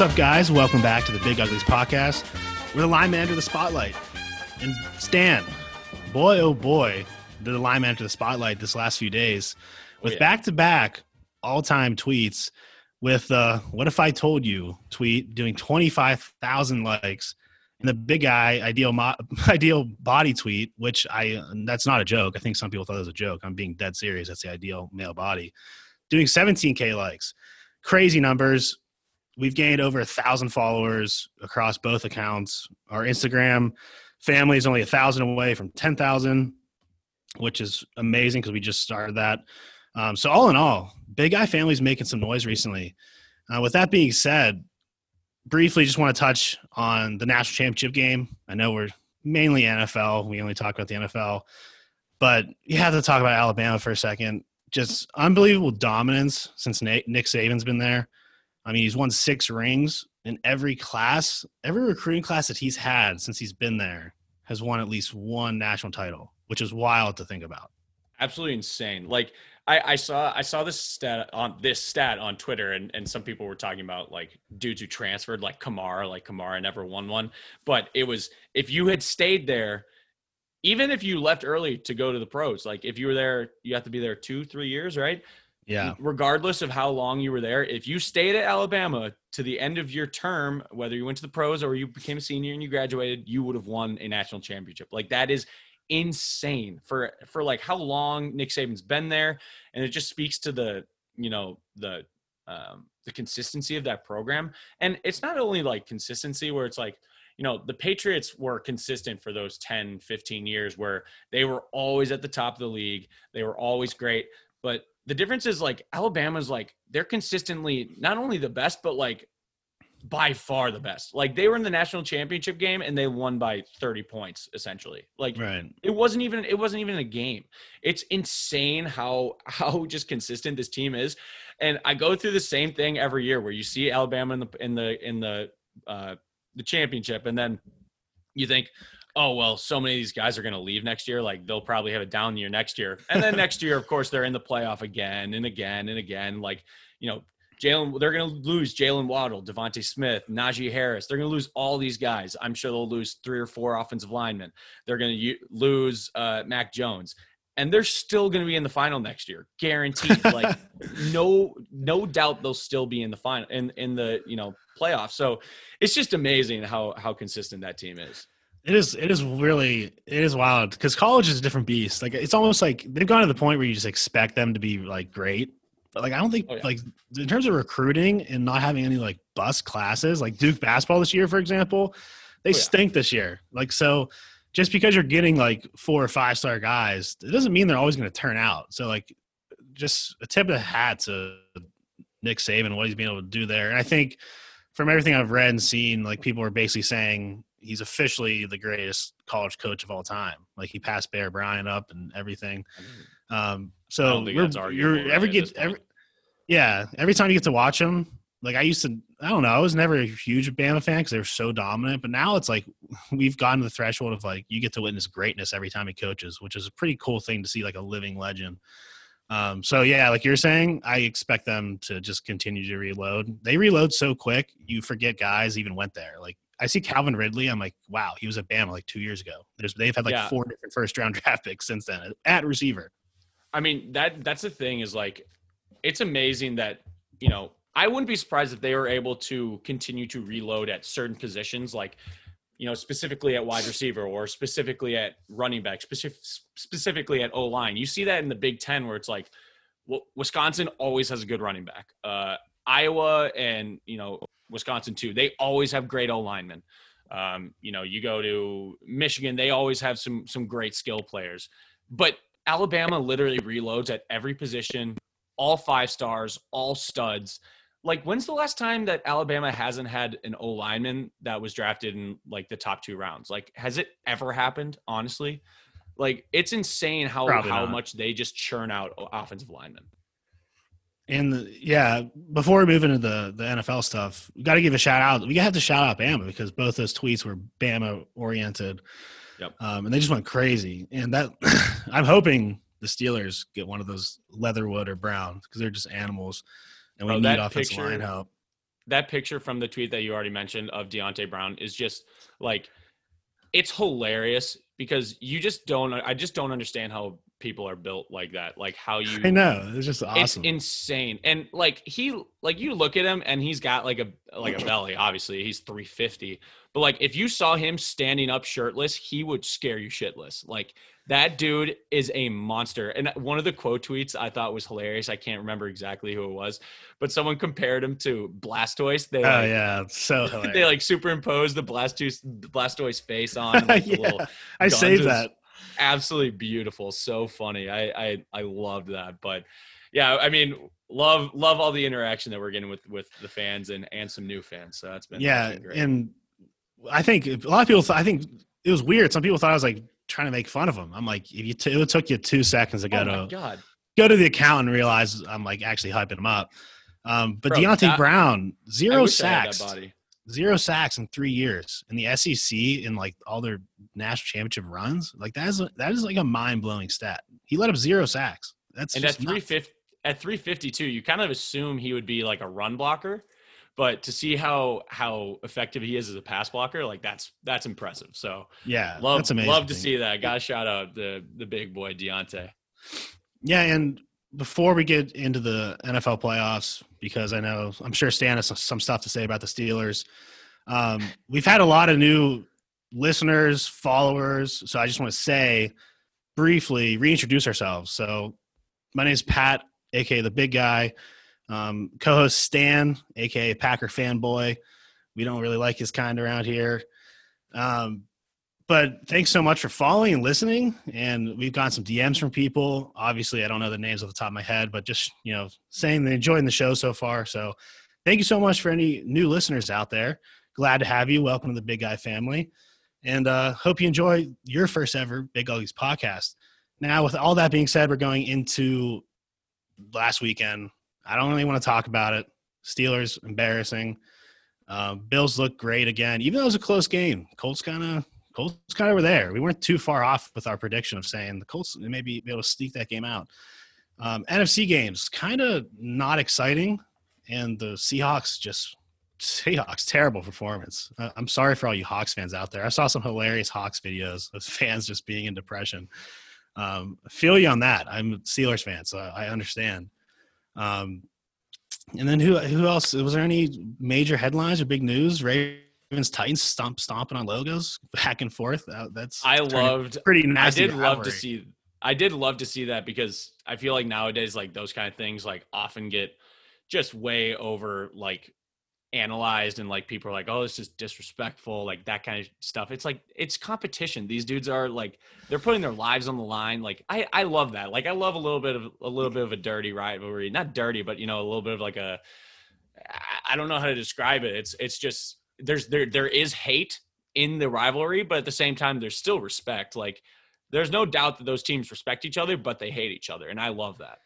What's up, guys? Welcome back to the Big Uglies podcast. We're the lineman to the spotlight. And Stan, boy, oh boy, did the lineman to the spotlight this last few days with back to back all time tweets with uh, What If I Told You tweet doing 25,000 likes and the big guy ideal mo- ideal body tweet, which I that's not a joke. I think some people thought it was a joke. I'm being dead serious. That's the ideal male body, doing 17k likes, crazy numbers. We've gained over a thousand followers across both accounts. Our Instagram family is only a thousand away from 10,000, which is amazing because we just started that. Um, so all in all, Big Guy family's making some noise recently. Uh, with that being said, briefly just want to touch on the national championship game. I know we're mainly NFL. We only talk about the NFL, but you have to talk about Alabama for a second. Just unbelievable dominance since Nick Saban's been there. I mean, he's won six rings in every class. Every recruiting class that he's had since he's been there has won at least one national title, which is wild to think about. Absolutely insane. Like I, I, saw I saw this stat on this stat on Twitter, and, and some people were talking about like dudes who transferred, like Kamara, like Kamara never won one. But it was if you had stayed there, even if you left early to go to the pros, like if you were there, you have to be there two, three years, right? Yeah. Regardless of how long you were there, if you stayed at Alabama to the end of your term, whether you went to the pros or you became a senior and you graduated, you would have won a national championship. Like that is insane for for like how long Nick Saban's been there, and it just speaks to the you know the um, the consistency of that program. And it's not only like consistency where it's like you know the patriots were consistent for those 10 15 years where they were always at the top of the league they were always great but the difference is like alabama's like they're consistently not only the best but like by far the best. Like they were in the national championship game and they won by 30 points essentially. Like right. it wasn't even it wasn't even a game. It's insane how how just consistent this team is. And I go through the same thing every year where you see Alabama in the in the in the uh the championship and then you think oh well so many of these guys are going to leave next year like they'll probably have a down year next year and then next year of course they're in the playoff again and again and again like you know Jalen, they're going to lose Jaylen Waddle, DeVonta Smith, Najee Harris. They're going to lose all these guys. I'm sure they'll lose three or four offensive linemen. They're going to lose uh, Mac Jones, and they're still going to be in the final next year, guaranteed. like no, no doubt they'll still be in the final in in the you know playoffs. So it's just amazing how how consistent that team is. It is. It is really. It is wild because college is a different beast. Like it's almost like they've gone to the point where you just expect them to be like great, but like I don't think oh, yeah. like in terms of recruiting and not having any like bus classes, like Duke basketball this year, for example, they oh, yeah. stink this year. Like so just because you're getting like four or five star guys, it doesn't mean they're always going to turn out. So like just a tip of the hat to Nick Saban, and what he's been able to do there. And I think from everything I've read and seen, like people are basically saying he's officially the greatest college coach of all time. Like he passed Bear Bryant up and everything. Um, so you're ever get every, yeah, every time you get to watch him, like I used to, I don't know, I was never a huge Bama fan because they were so dominant, but now it's like we've gotten to the threshold of like you get to witness greatness every time he coaches, which is a pretty cool thing to see, like a living legend. Um, so yeah, like you're saying, I expect them to just continue to reload. They reload so quick, you forget guys even went there. Like I see Calvin Ridley, I'm like, wow, he was at Bama like two years ago. There's they've had like yeah. four different first round draft picks since then at receiver. I mean that that's the thing is like it's amazing that you know I wouldn't be surprised if they were able to continue to reload at certain positions like you know specifically at wide receiver or specifically at running back specific, specifically at O line. You see that in the Big 10 where it's like well, Wisconsin always has a good running back. Uh, Iowa and you know Wisconsin too. They always have great O linemen. Um, you know, you go to Michigan, they always have some some great skill players. But Alabama literally reloads at every position, all five stars, all studs. Like, when's the last time that Alabama hasn't had an O lineman that was drafted in like the top two rounds? Like, has it ever happened? Honestly, like it's insane how Probably how not. much they just churn out offensive linemen. And the, yeah, before we move into the the NFL stuff, we got to give a shout out. We have to shout out Bama because both those tweets were Bama oriented. Yep. Um, and they just went crazy. And that I'm hoping the Steelers get one of those Leatherwood or Brown because they're just animals, and we oh, need offensive picture, line help. that picture from the tweet that you already mentioned of Deonte Brown is just like it's hilarious because you just don't I just don't understand how people are built like that. Like how you I know. It's just awesome. It's insane. And like he like you look at him and he's got like a like a belly, obviously. He's 350. But like if you saw him standing up shirtless, he would scare you shitless. Like that dude is a monster. And one of the quote tweets I thought was hilarious. I can't remember exactly who it was, but someone compared him to Blastoise. They oh like, yeah, so hilarious. they like superimposed the Blastoise Blastoise face on. Like, yeah, little I saved that. Absolutely beautiful. So funny. I I I loved that. But yeah, I mean, love love all the interaction that we're getting with with the fans and and some new fans. So that's been yeah, been and I think a lot of people. Th- I think it was weird. Some people thought I was like trying to make fun of them. I'm like, if you t- it took you two seconds to go oh to god. go to the account and realize I'm like actually hyping them up. Um, but Bro, Deonte that- Brown, zero sacks, body. Zero sacks in three years in the SEC in like all their national championship runs. Like that is that is like a mind blowing stat. He let up zero sacks. That's And at nuts. 350 at 352, you kind of assume he would be like a run blocker, but to see how how effective he is as a pass blocker, like that's that's impressive. So yeah, love that's amazing. love to see that. Got shout out the the big boy Deonte. Yeah, and before we get into the NFL playoffs, because I know I'm sure Stan has some stuff to say about the Steelers. Um, we've had a lot of new listeners, followers. So I just want to say briefly, reintroduce ourselves. So my name is Pat, aka the big guy. Um, co-host Stan, aka Packer fanboy. We don't really like his kind around here. Um, but thanks so much for following and listening. And we've gotten some DMs from people. Obviously, I don't know the names off the top of my head, but just you know, saying they're enjoying the show so far. So thank you so much for any new listeners out there. Glad to have you. Welcome to the Big Guy family. And uh, hope you enjoy your first ever Big Uglies podcast. Now, with all that being said, we're going into last weekend. I don't really want to talk about it. Steelers embarrassing. Uh, Bills look great again, even though it was a close game. Colts kind of Colts kind of were there. We weren't too far off with our prediction of saying the Colts may be able to sneak that game out. Um, NFC games kind of not exciting, and the Seahawks just Seahawks terrible performance. Uh, I'm sorry for all you Hawks fans out there. I saw some hilarious Hawks videos of fans just being in depression. Um, feel you on that. I'm a Steelers fan, so I understand. Um, and then who who else? Was there any major headlines or big news? Ravens Titans stomp stomping on logos back and forth. That, that's I loved pretty nasty. I did love to see I did love to see that because I feel like nowadays like those kind of things like often get just way over like analyzed and like people are like oh it's just disrespectful like that kind of stuff it's like it's competition these dudes are like they're putting their lives on the line like i i love that like i love a little bit of a little bit of a dirty rivalry not dirty but you know a little bit of like a I don't know how to describe it it's it's just there's there there is hate in the rivalry but at the same time there's still respect like there's no doubt that those teams respect each other but they hate each other and i love that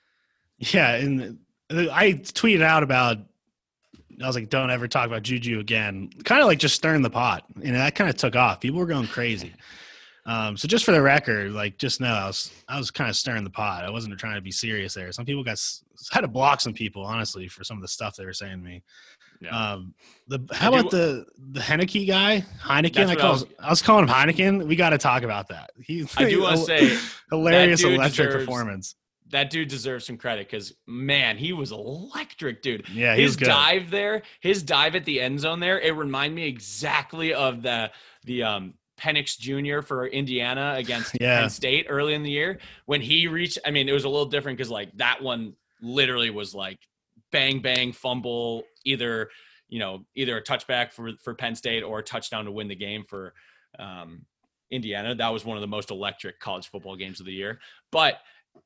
Yeah, and I tweeted out about. I was like, "Don't ever talk about Juju again." Kind of like just stirring the pot, and that kind of took off. People were going crazy. Um, so just for the record, like, just know I was I was kind of stirring the pot. I wasn't trying to be serious there. Some people got s- had to block some people, honestly, for some of the stuff they were saying to me. Um, the how I about the the Heineke guy, Heineken? I, call, I was- I was calling him Heineken. We got to talk about that. He, i do want to say hilarious electric deserves- performance. that dude deserves some credit because man, he was electric, dude. Yeah, his dive there, his dive at the end zone there, it reminded me exactly of the the um Penix Jr. for Indiana against Yeah. Penn State early in the year when he reached. I mean, it was a little different because like that one literally was like bang bang fumble, either you know either a touchback for for Penn State or a touchdown to win the game for um, Indiana. That was one of the most electric college football games of the year. But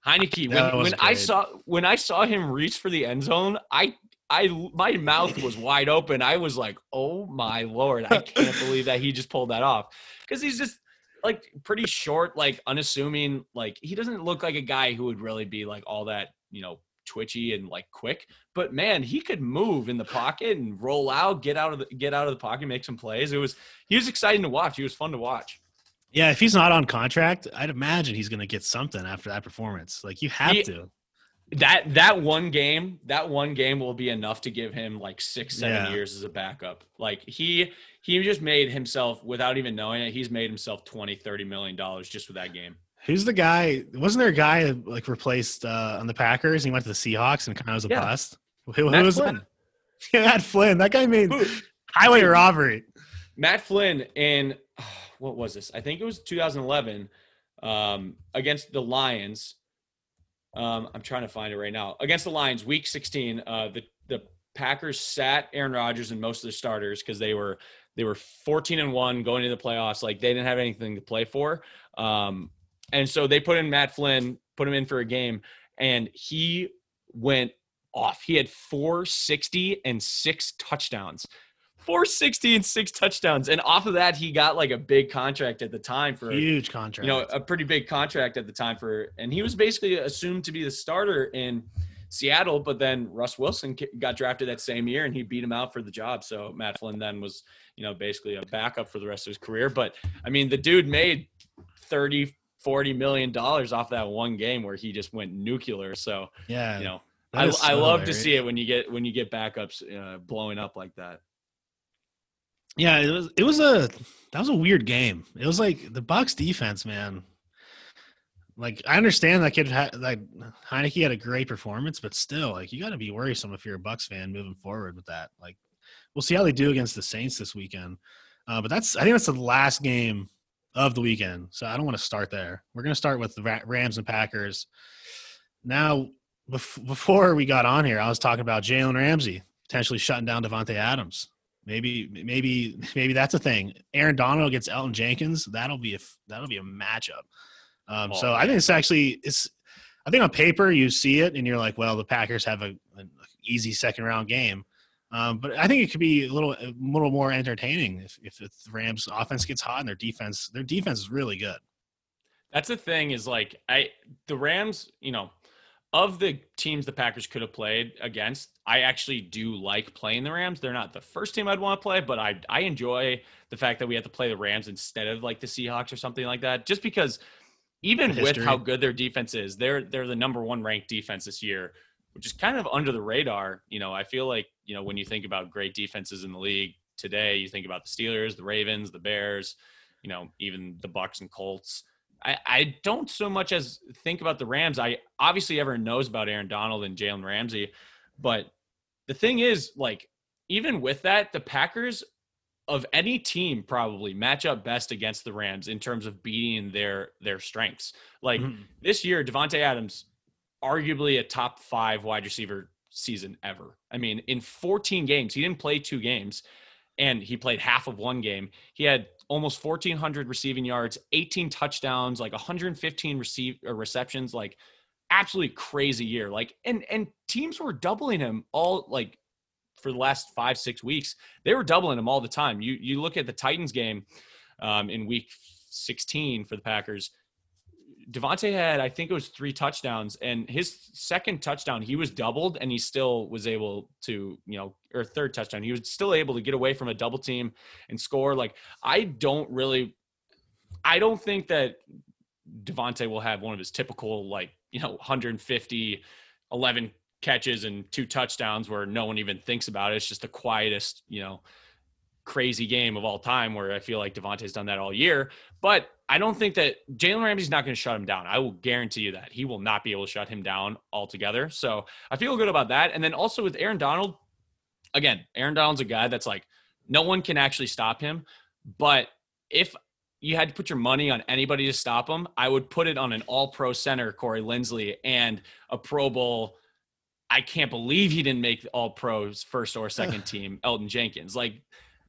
Heineke, when, when I saw when I saw him reach for the end zone, I I my mouth was wide open. I was like, "Oh my lord, I can't believe that he just pulled that off." Cuz he's just like pretty short, like unassuming, like he doesn't look like a guy who would really be like all that, you know, twitchy and like quick. But man, he could move in the pocket and roll out, get out of the get out of the pocket, make some plays. It was he was exciting to watch. He was fun to watch. Yeah, if he's not on contract, I'd imagine he's going to get something after that performance. Like you have He- to. that that one game, that one game will be enough to give him like six, seven Yeah. years as a backup. Like he he just made himself without even knowing it, he's made himself 20, 30 million dollars just with that game. Who's the guy? Wasn't there a guy that, like replaced uh, on the Packers? He went to the Seahawks and kind of was a Yeah. bust. Who, who was Flynn. that? Yeah, Matt Flynn. That guy made Who- highway robbery. Matt Flynn in what was this? I think it was 2011 um, against the Lions. Um, I'm trying to find it right now. Against the Lions, Week 16, uh, the the Packers sat Aaron Rodgers and most of their starters because they were they were 14 and one going into the playoffs. Like they didn't have anything to play for, um, and so they put in Matt Flynn, put him in for a game, and he went off. He had 460 and six touchdowns. 460 and six touchdowns. And off of that, he got like a big contract at the time for a Huge contract. you know a pretty big contract at the time for and he was basically assumed to be the starter in Seattle, but then Russ Wilson got drafted that same year and he beat him out for the job. So Matt Flynn then was, you know, basically a backup for the rest of his career. But I mean, the dude made 30, 40 million dollars off that one game where he just went nuclear. So, yeah, you know, I, is I so love to see it when you get when you get backups uh, blowing up like that. Yeah, it was. It was a that was a weird game. It was like the Bucks defense, man. Like I understand that kid had like Heineke had a great performance, but still, like you got to be worrisome if you're a Bucks fan moving forward with that. Like we'll see how they do against the Saints this weekend. Uh, but that's I think that's the last game of the weekend, so I don't want to start there. We're gonna start with the Rams and Packers. Now, before we got on here, I was talking about Jalen Ramsey potentially shutting down Davante Adams. Maybe, maybe, maybe that's a thing. Aaron Donald gets Elgton Jenkins. That'll be a that'll be a matchup. Um, so Oh, I think it's actually it's. I think on paper you see it and you're like, well, the Packers have a, an easy second round game. Um, but I think it could be a little a little more entertaining if, if the Rams offense gets hot and their defense their defense is really good. That's the thing is like I the Rams, you know, of the teams the Packers could have played against, I actually do like playing the Rams. They're not the first team I'd want to play, but I I enjoy the fact that we have to play the Rams instead of like the Seahawks or something like that. Just because even with how good their defense is, they're they're the number one ranked defense this year, which is kind of under the radar. You know, I feel like, you know, when you think about great defenses in the league today, you think about the Steelers, the Ravens, the Bears, you know, even the Bucks and Colts. I, I don't so much as think about the Rams. I obviously everyone knows about Aaron Donald and Jalen Ramsey, but the thing is, like, even with that, the Packers of any team probably match up best against the Rams in terms of beating their their strengths. Like Mhm. this year, Davante Adams, arguably a top five wide receiver season ever. I mean, in 14 games, he didn't play two games, and he played half of one game. He had almost 1,400 receiving yards, 18 touchdowns, like 115 receive or receptions, like absolutely crazy year. Like, and and teams were doubling him all like for the last five six weeks. They were doubling him all the time. You you look at the Titans game um, in week 16 for the Packers. Davante had, I think it was three touchdowns, and his second touchdown, he was doubled, and he still was able to, you know, or third touchdown, he was still able to get away from a double team and score. Like, I don't really, I don't think that Davante will have one of his typical, like, you know, 150, 11 catches and two touchdowns where no one even thinks about it. It's just the quietest, you know, crazy game of all time where I feel like Davante's done that all year. But I don't think that Jalen Ramsey's not going to shut him down. I will guarantee you that he will not be able to shut him down altogether. So I feel good about that. And then also with Aaron Donald, again, Aaron Donald's a guy that's like no one can actually stop him. But if you had to put your money on anybody to stop him, I would put it on an all pro center, Corey Linsley, and a Pro Bowl. I can't believe he didn't make all pros first or second team, Elgton Jenkins. Like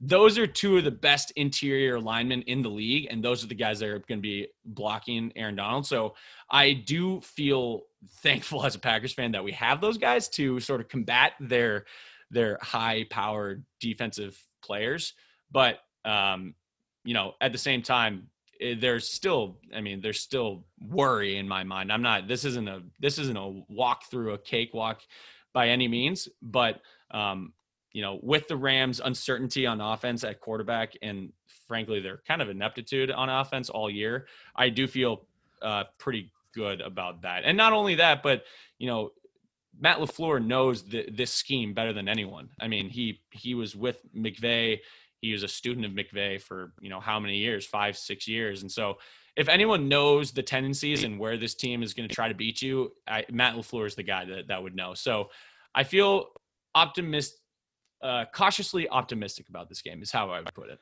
those are two of the best interior linemen in the league, and those are the guys that are going to be blocking Aaron Donald. So I do feel thankful as a Packers fan that we have those guys to sort of combat their their high powered defensive players. But um, you know, at the same time, eh, there's still, I mean, there's still worry in my mind. I'm not. This isn't a this isn't a walk through a cakewalk by any means, but um, you know, with the Rams' uncertainty on offense at quarterback, and frankly, their kind of ineptitude on offense all year, I do feel uh, pretty good about that. And not only that, but you know, Matt LaFleur knows the, this scheme better than anyone. I mean, he he was with McVay. He was a student of McVay for you know how many years, five, six years, and so if anyone knows the tendencies and where this team is going to try to beat you, I, Matt LaFleur is the guy that that would know. So I feel optimist, uh, cautiously optimistic about this game is how I would put it.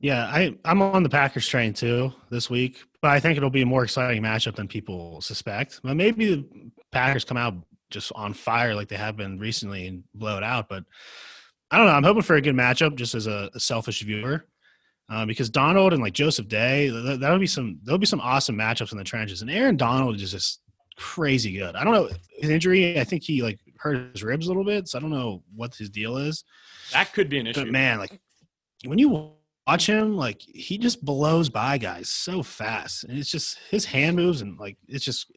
Yeah, I I'm on the Packers train too this week, but I think it'll be a more exciting matchup than people suspect. But maybe the Packers come out just on fire like they have been recently and blow it out. But I don't know. I'm hoping for a good matchup, just as a, a selfish viewer, uh, because Donald and like Joseph Day, that, that would be some. There'll be some awesome matchups in the trenches, and Aaron Donald is just crazy good. I don't know his injury. I think he like hurt his ribs a little bit, so I don't know what his deal is. That could be an issue. But man, like when you watch him, like he just blows by guys so fast, and it's just his hand moves and like it's just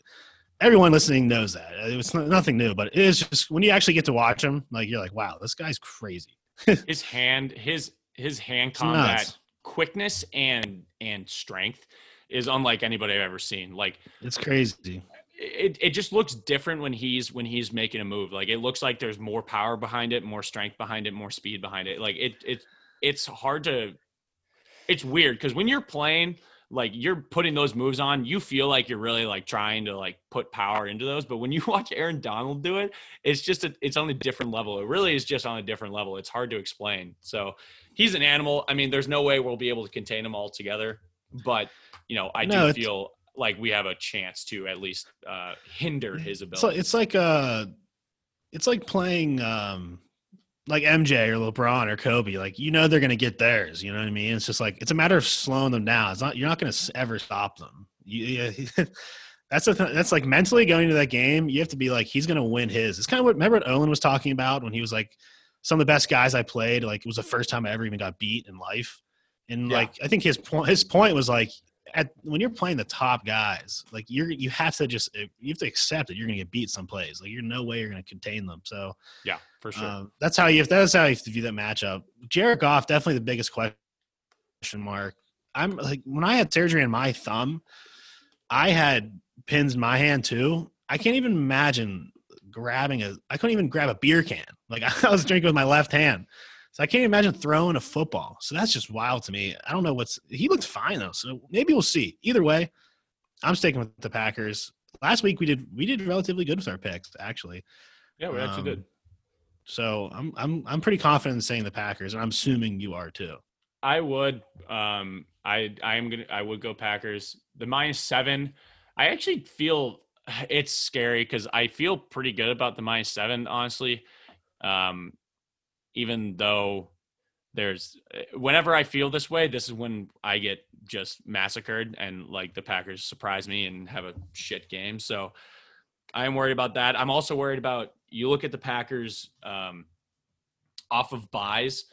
everyone listening knows that uh, it's nothing new, but it is just when you actually get to watch him, like you're like, wow, this guy's crazy. his hand, his his hand combat quickness and and strength is unlike anybody I've ever seen. Like it's crazy. It, it just looks different when he's when he's making a move. Like it looks like there's more power behind it, more strength behind it, more speed behind it. Like it it it's hard to it's weird because when you're playing like you're putting those moves on, you feel like you're really like trying to like put power into those. But when you watch Aaron Donald do it, it's just a, it's on a different level. It really is just on a different level. It's hard to explain. So he's an animal. I mean, there's no way we'll be able to contain him all together. But you know, I no, do feel like we have a chance to at least uh, hinder his ability. It's like, it's like uh, it's like playing um like MJ or LeBron or Kobe, like you know they're going to get theirs. You know what I mean? It's just like it's a matter of slowing them down. It's not you're not going to ever stop them. You, yeah, that's a th- that's like mentally going to that game. You have to be like he's going to win his. It's kind of what remember what Owen was talking about when he was like some of the best guys I played. Like it was the first time I ever even got beat in life. And yeah. like I think his point his point was like at when you're playing the top guys, like you're you have to just you have to accept that you're going to get beat some plays. Like you're no way you're going to contain them. So yeah, for sure. Um, that's how you that's how you have to view that matchup. Jared Goff definitely the biggest question mark. I'm like when I had surgery on my thumb, I had pins in my hand too. I can't even imagine grabbing a. I couldn't even grab a beer can. Like I was drinking with my left hand. So I can't imagine throwing a football. So that's just wild to me. I don't know what's he looked fine though. So maybe we'll see. Either way, I'm sticking with the Packers. Last week we did we did relatively good with our picks, actually. Yeah, we actually um, did. So I'm I'm I'm pretty confident in saying the Packers, and I'm assuming you are too. I would. Um I I am gonna I would go Packers. The minus seven. I actually feel it's scary because I feel pretty good about the minus seven, honestly. Um, even though there's eh, whenever I feel this way, this is when I get just massacred and like the Packers surprise me and have a shit game. So I am worried about that. I'm also worried about you look at the Packers um, off of buys,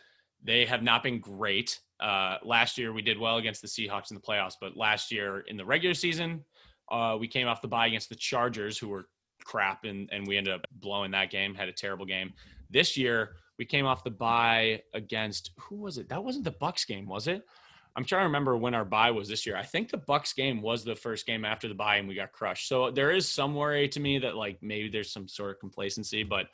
they have not been great. Uh, last year we did well against the Seahawks in the playoffs, but last year in the regular season, uh, we came off the buy against the Chargers, who were crap, and, and we ended up blowing that game, had a terrible game. This year, we came off the bye against who was it? That wasn't the Bucks game, was it? I'm trying to remember when our bye was this year. I think the Bucks game was the first game after the bye and we got crushed. So there is some worry to me that like maybe there's some sort of complacency, but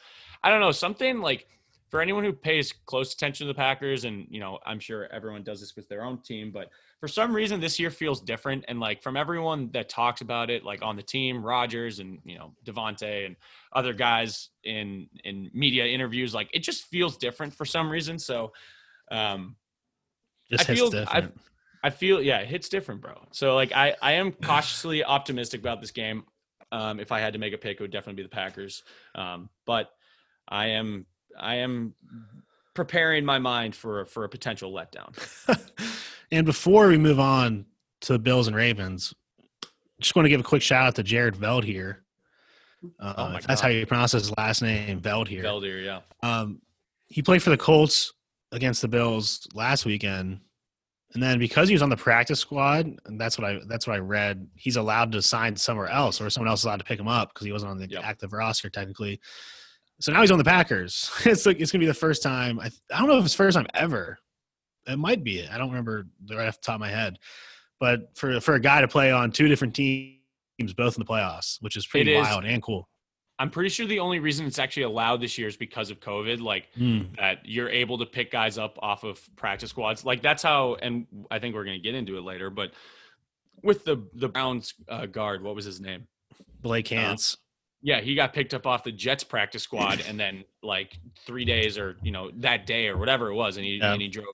I don't know, something like for anyone who pays close attention to the Packers and you know, I'm sure everyone does this with their own team, but for some reason this year feels different. And like from everyone that talks about it, like on the team, Rodgers and you know Davante and other guys in in media interviews, like it just feels different for some reason. So um, just I feel I, I feel yeah, it hits different, bro. So like I I am cautiously optimistic about this game. Um, if I had to make a pick, it would definitely be the Packers. Um, but I am I am preparing my mind for for a potential letdown. And before we move on to Bills and Ravens, just want to give a quick shout out to Jared Veldheer. Uh, oh that's God. how you pronounce his last name, Veld here. Veld here, yeah. Um, he played for the Colts against the Bills last weekend, and then because he was on the practice squad, and that's what I that's what I read. He's allowed to sign somewhere else, or someone else is allowed to pick him up because he wasn't on the yep. active roster technically. So now he's on the Packers. it's like it's gonna be the first time. I, I don't know if it's first time ever it might be. I don't remember right off the top of my head, but for for a guy to play on two different teams, both in the playoffs, which is pretty wild and cool. I'm pretty sure the only reason it's actually allowed this year is because of COVID. Like Mm. that you're able to pick guys up off of practice squads. Like that's how, and I think we're gonna get into it later. But with the the Browns uh, guard, what was his name? Blake Hance. Yeah, he got picked up off the Jets practice squad, and then like three days or you know that day or whatever it was, and he Yeah. and he drove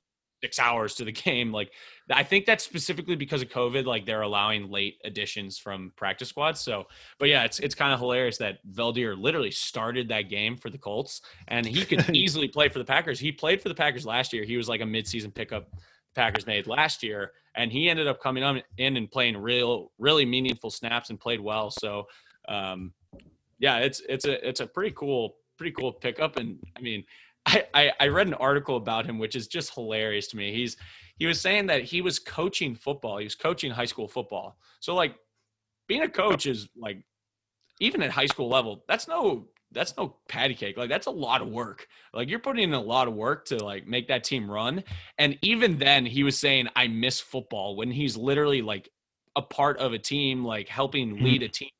six hours to the game. Like I think that's specifically because of COVID. Like they're allowing late additions from practice squads. So, but yeah, it's it's kind of hilarious that Veldheer literally started that game for the Colts, and he could easily play for the Packers. He played for the Packers last year. He was like a midseason pickup the Packers made last year, and he ended up coming on in and playing real, really meaningful snaps and played well. So. Um, yeah, it's it's a it's a pretty cool pretty cool pickup, and I mean, I, I I read an article about him which is just hilarious to me. He's he was saying that he was coaching football. He was coaching high school football. So like, being a coach is like, even at high school level, that's no that's no patty cake. Like that's a lot of work. Like you're putting in a lot of work to like make that team run. And even then, he was saying, "I miss football," when he's literally like a part of a team, like helping hmm. lead a team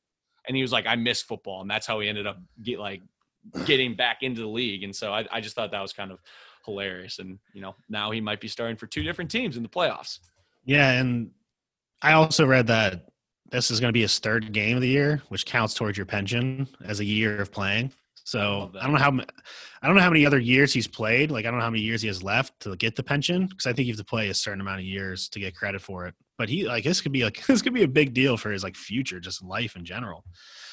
and he was like, I miss football, and that's how he ended up get like getting back into the league. And so I, I just thought that was kind of hilarious. And you know, now he might be starting for two different teams in the playoffs. Yeah, and I also read that this is going to be his third game of the year, which counts towards your pension as a year of playing. So that. I don't know how I don't know how many other years he's played. Like I don't know how many years he has left to get the pension because I think you have to play a certain amount of years to get credit for it. But he like this could be like this could be a big deal for his like future, just life in general.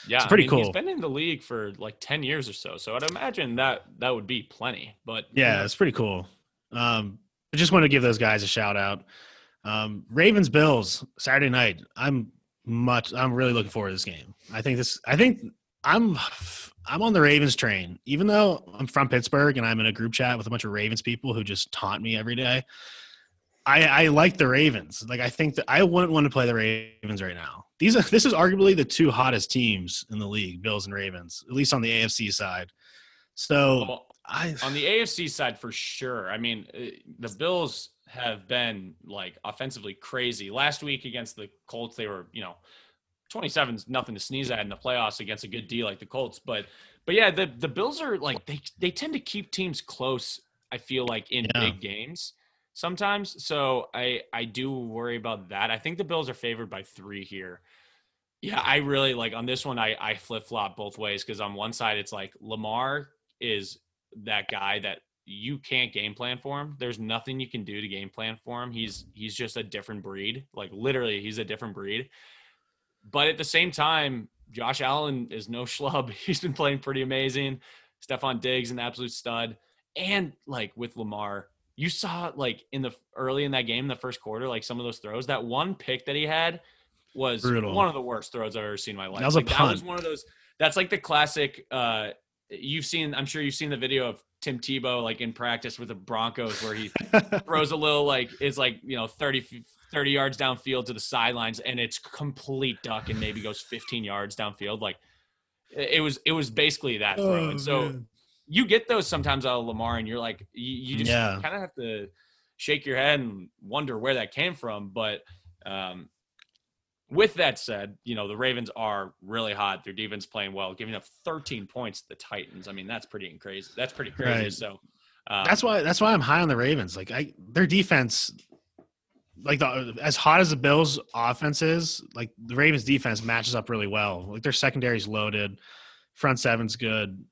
Yeah, It's pretty I mean, He's cool. been in the league for like ten years or so, so I'd imagine that that would be plenty. But Yeah, it's pretty cool. Um, I just want to give those guys a shout out. Um, Ravens Bills Saturday night. I'm much. I'm really looking forward to this game. I think this. I think I'm. I'm on the Ravens train, even though I'm from Pittsburgh and I'm in a group chat with a bunch of Ravens people who just taunt me every day. I, I like the Ravens. Like I think that I wouldn't want to play the Ravens right now. These are this is arguably the two hottest teams in the league, Bills and Ravens, at least on the AFC side. So Well, I on the AFC side for sure. I mean, uh, the Bills have been like offensively crazy. Last week against the Colts, they were, you know, 27 is nothing to sneeze at in the playoffs against a good D like the Colts. But but yeah, the the Bills are like they they tend to keep teams close, I feel like in Yeah. big games sometimes. So I I do worry about that. I think the Bills are favored by 3 here. Yeah, I really like on this one I I flip-flop both ways cuz on one side it's like Lamar is that guy that you can't game plan for him. There's nothing you can do to game plan for him. He's he's just a different breed. Like literally, he's a different breed. But at the same time, Josh Allen is no schlub. He's been playing pretty amazing. Stefon Diggs, an absolute stud. And like with Lamar, you saw like in the early in that game, the first quarter, like some of those throws. That one pick that he had was Brutal. one of the worst throws I've ever seen in my life. That was a Like, that was one of those. That's like the classic. uh You've seen, I'm sure you've seen the video of Tim Tebow like in practice with the Broncos where he throws a little like it's like you know 30 f- 30 yards downfield to the sidelines and it's complete duck and maybe goes 15 yards downfield like it was it was basically that throw Oh, and so you get those sometimes out of lamar and you're like you, you just Yeah. kind of have to shake your head and wonder where that came from but um with that said, you know, the Ravens are really hot. Their defense playing well, giving up 13 points to the Titans. I mean, that's pretty crazy. That's pretty crazy. Right. So um, that's why that's why I'm high on the Ravens. Like I their defense like the as hot as the Bills offense is, like the Ravens defense matches up really well. Like their secondary's loaded, front seven's good.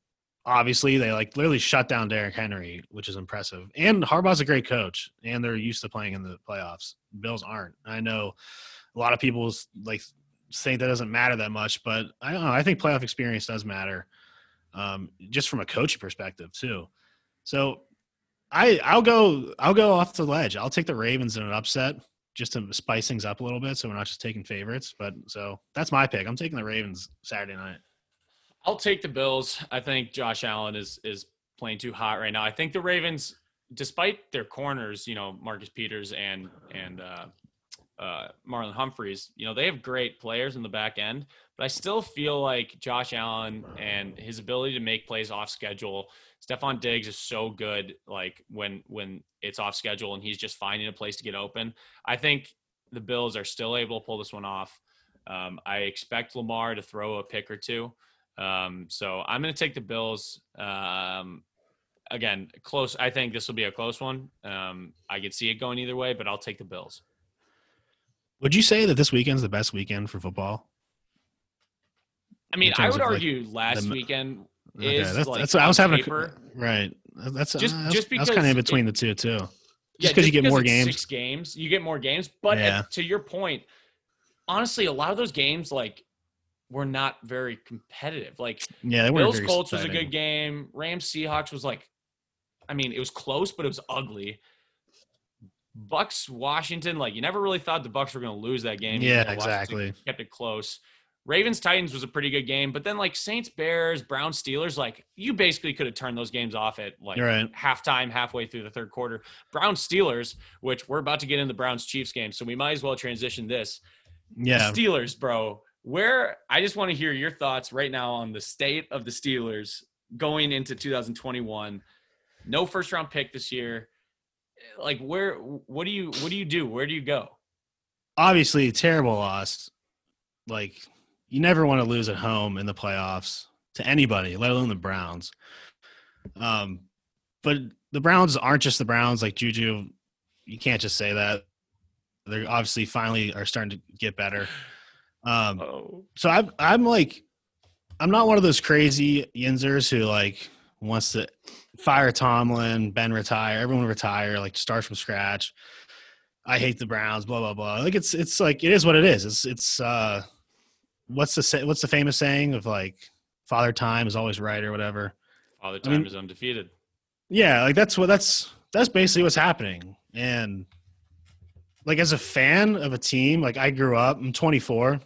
Obviously, they like literally shut down Derrick Henry, which is impressive. And Harbaugh's a great coach, and they're used to playing in the playoffs. Bills aren't. I know a lot of people like think that doesn't matter that much, but I don't know. I think playoff experience does matter, um, just from a coaching perspective too. So I I'll go I'll go off the ledge. I'll take the Ravens in an upset just to spice things up a little bit, so we're not just taking favorites. But so that's my pick. I'm taking the Ravens Saturday night. I'll take the Bills. I think Josh Allen is is playing too hot right now. I think the Ravens, despite their corners, you know, Marcus Peters and and uh, uh, Marlon Humphreys, you know, they have great players in the back end. But I still feel like Josh Allen and his ability to make plays off schedule. Stefon Diggs is so good, like when when it's off schedule and he's just finding a place to get open. I think the Bills are still able to pull this one off. Um, I expect Lamar to throw a pick or two. Um, so I'm going to take the Bills. Um, again, close. I think this will be a close one. Um, I could see it going either way, but I'll take the Bills. Would you say that this weekend's the best weekend for football? I mean, I would of, like, argue last the- weekend Okay, that's, like that's what I was having. paper- A, right. That's Just- uh, that's, just that's kind of in between it- the two too. Just because you get more games. Six games, you get more games. But at- Yeah. to your point, honestly, a lot of those games like were not very competitive. Like Yeah, they Bills Colts was a good game. Rams Seahawks was like, I mean, it was close, but it was ugly. Bucks Washington, like you never really thought the Bucks were going to lose that game. Yeah, exactly. Kept it close. Ravens Titans was a pretty good game, but then like Saints Bears, Brown Steelers, like you basically could have turned those games off at like right. halftime, halfway through the third quarter. Brown Steelers, which we're about to get in the Browns Chiefs game, so we might as well transition this. Yeah. The Steelers, bro. Where I just want to hear your thoughts right now on the state of the Steelers going into 2021. No first round pick this year. Like where what do you what do you do? Where do you go? Obviously, terrible loss. Like you never want to lose at home in the playoffs to anybody, let alone the Browns. Um, but the Browns aren't just the Browns. Like Juju, you can't just say that. They're obviously finally are starting to get better. Um, Oh. so I'm I'm like I'm not one of those crazy yinzers who like wants to fire Tomlin, Ben retire, everyone retire, like start from scratch. I hate the Browns, blah blah blah. Like it's it's like it is what it is. It's it's uh what's the say, what's the famous saying of like father time is always right or whatever. Father I time mean- is undefeated. Yeah, like that's what that's that's basically what's happening. And like as a fan of a team, like I grew up, I'm 24.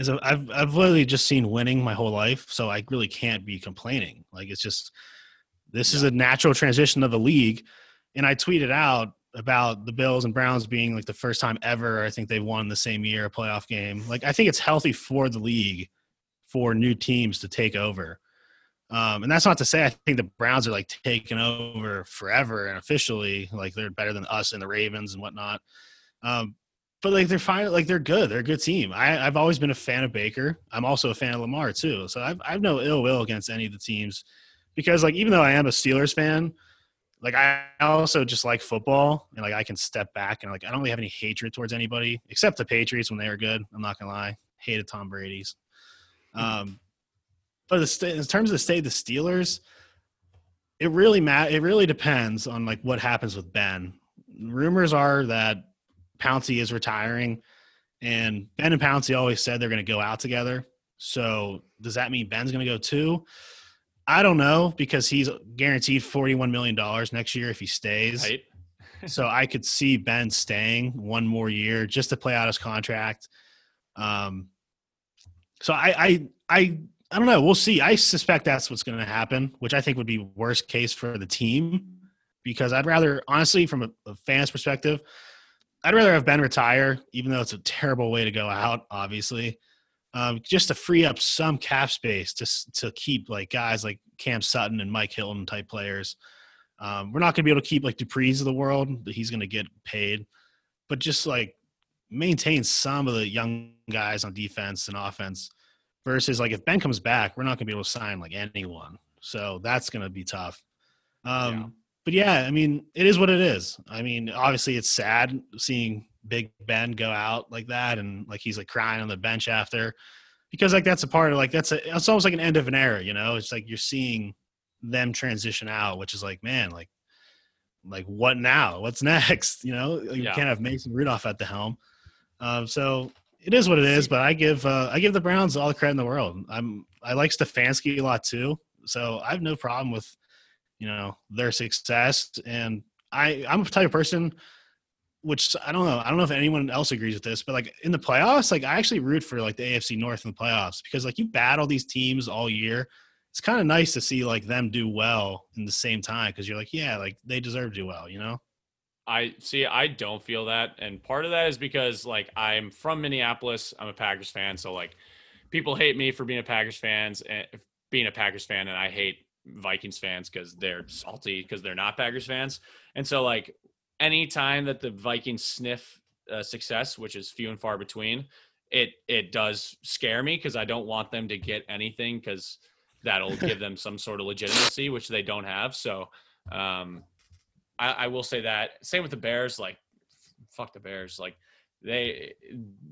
As a, I've I've literally just seen winning my whole life, so I really can't be complaining. Like it's just this is a natural transition of the league. And I tweeted out about the Bills and Browns being like the first time ever I think they've won the same year a playoff game. Like I think it's healthy for the league for new teams to take over. Um, and that's not to say I think the Browns are like taking over forever and officially like they're better than us and the Ravens and whatnot. Um, but like they're fine, like they're good. They're a good team. I, I've always been a fan of Baker. I'm also a fan of Lamar too. So I've I've no ill will against any of the teams because like even though I am a Steelers fan, like I also just like football and like I can step back and like I don't really have any hatred towards anybody except the Patriots when they were good. I'm not gonna lie, hated Tom Brady's. Um, but in terms of the state of the Steelers, it really ma- It really depends on like what happens with Ben. Rumors are that Pouncey is retiring, and Ben and Pouncey always said they're going to go out together. So does that mean Ben's going to go too? I don't know because he's guaranteed forty-one million dollars next year if he stays. Right? so I could see Ben staying one more year just to play out his contract. Um, so I, I, I, I don't know. We'll see. I suspect that's what's going to happen, which I think would be worst case for the team because I'd rather, honestly, from a, a fan's perspective, I'd rather have Ben retire, even though it's a terrible way to go out, obviously, um, just to free up some cap space to to keep like guys like Cam Sutton and Mike Hilton type players. Um, we're not going to be able to keep like Dupree's of the world. He's going to get paid, but just like maintain some of the young guys on defense and offense. Versus like if Ben comes back, we're not going to be able to sign like anyone. So that's going to be tough. Um, Yeah. But yeah, I mean, it is what it is. I mean, obviously, it's sad seeing Big Ben go out like that, and like he's like crying on the bench after, because like that's a part of like that's a it's almost like an end of an era. You know, it's like you're seeing them transition out, which is like, man, like like what now? What's next? You know, you Yeah. can't have Mason Rudolph at the helm. Um, so it is what it is. But I give uh, I give the Browns all the credit in the world. I'm I like Stefanski a lot too, so I have no problem with you know their success. And I I'm a type of person. Which I don't know. I don't know if anyone else agrees with this, but like in the playoffs, like I actually root for like the AFC North in the playoffs because like you battle these teams all year. It's kind of nice to see like them do well in the same time because you're like, yeah, like they deserve to do well, you know? I see. I don't feel that, and part of that is because like I'm from Minneapolis. I'm a Packers fan, so like people hate me for being a Packers fans eh, and being a Packers fan, and I hate Vikings fans because they're salty because they're not Packers fans. And so like anytime that the Vikings sniff uh, success, which is few and far between, it it does scare me because I don't want them to get anything because that'll give them some sort of legitimacy, which they don't have. So um, I, I will say that. Same with the Bears. Like, fuck the Bears. Like they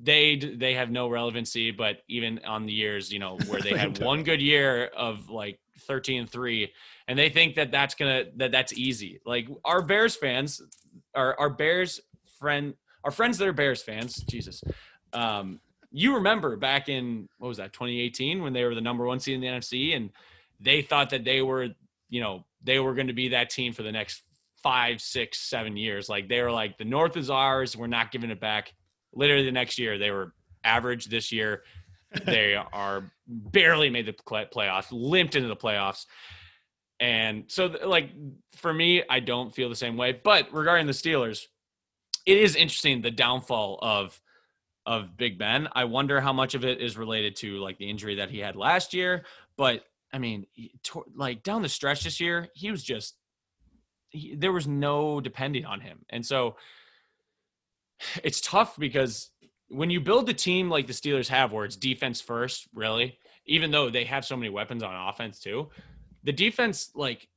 they they have no relevancy but even on the years you know where they had one good year of like 13 and 3 and they think that that's gonna that that's easy like our bears fans our our bears friend our friends that are bears fans jesus um you remember back in what was that 2018 when they were the number one seed in the nfc and they thought that they were you know they were going to be that team for the next five six seven years. Like they were like the north is ours. We're not giving it back. Literally the next year they were average. This year they are barely made the playoffs limped into the playoffs and so like for me i don't feel the same way but regarding the steelers it is interesting the downfall of of big ben. I wonder how much of it is related to like the injury that he had last year but i mean like down the stretch this year he was just he, there was no depending on him. And so it's tough because when you build a team like the Steelers have, where it's defense first, really, even though they have so many weapons on offense too, the defense, like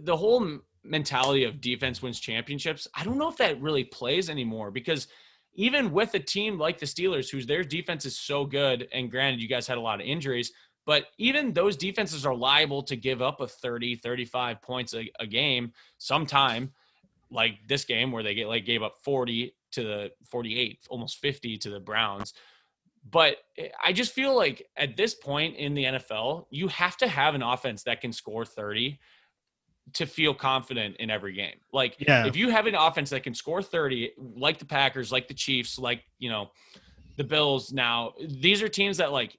the whole mentality of defense wins championships, I don't know if that really plays anymore because even with a team like the Steelers, whose their defense is so good, and granted, you guys had a lot of injuries, but even those defenses are liable to give up a 30, 35 points a, a game sometime, like this game where they get like gave up 40 to the 48, almost 50 to the Browns. But eh, I just feel like at this point in the NFL, you have to have an offense that can score 30 to feel confident in every game. Like yeah. if you have an offense that can score 30, like the Packers, like the Chiefs, like, you know, the Bills now, these are teams that like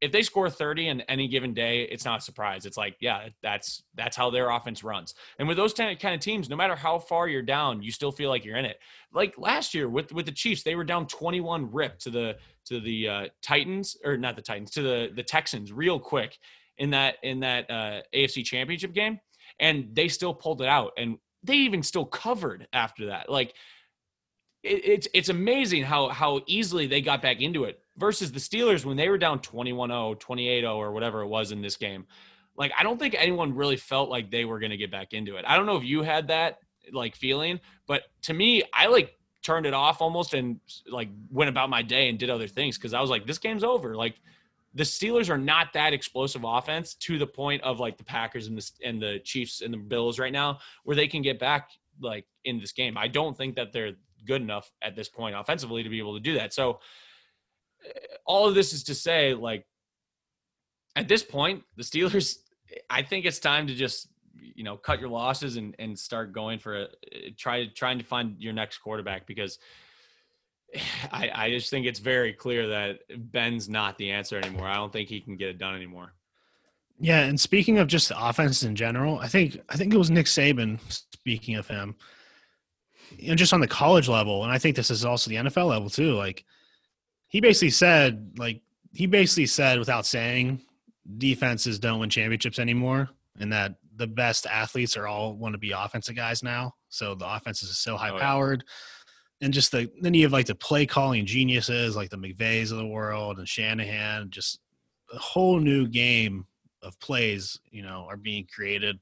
if they score 30 in any given day, it's not a surprise. It's like, yeah, that's that's how their offense runs. And with those kind of teams, no matter how far you're down, you still feel like you're in it. Like last year with with the Chiefs, they were down 21 rip to the to the uh, Titans or not the Titans to the the Texans real quick in that in that uh, AFC Championship game, and they still pulled it out, and they even still covered after that. Like it, it's it's amazing how how easily they got back into it versus the Steelers when they were down 21-0, 28-0 or whatever it was in this game. Like I don't think anyone really felt like they were going to get back into it. I don't know if you had that like feeling, but to me, I like turned it off almost and like went about my day and did other things because I was like, this game's over. Like the Steelers are not that explosive offense to the point of like the Packers and the and the Chiefs and the Bills right now, where they can get back like in this game. I don't think that they're good enough at this point offensively to be able to do that. So all of this is to say, like, at this point, the Steelers, I think it's time to just you know cut your losses and and start going for a try trying to find your next quarterback because I I just think it's very clear that Ben's not the answer anymore. I don't think he can get it done anymore. Yeah, and speaking of just the offense in general, I think I think it was Nick Saban. Speaking of him, and just on the college level, and I think this is also the NFL level too. Like he basically said, like he basically said without saying, defenses don't win championships anymore, and that the best athletes are all want to be offensive guys now. So the offense is so high powered. Oh, yeah. And just the then you have like the play calling geniuses like the McVays of the world and Shanahan, just a whole new game of plays, you know, are being created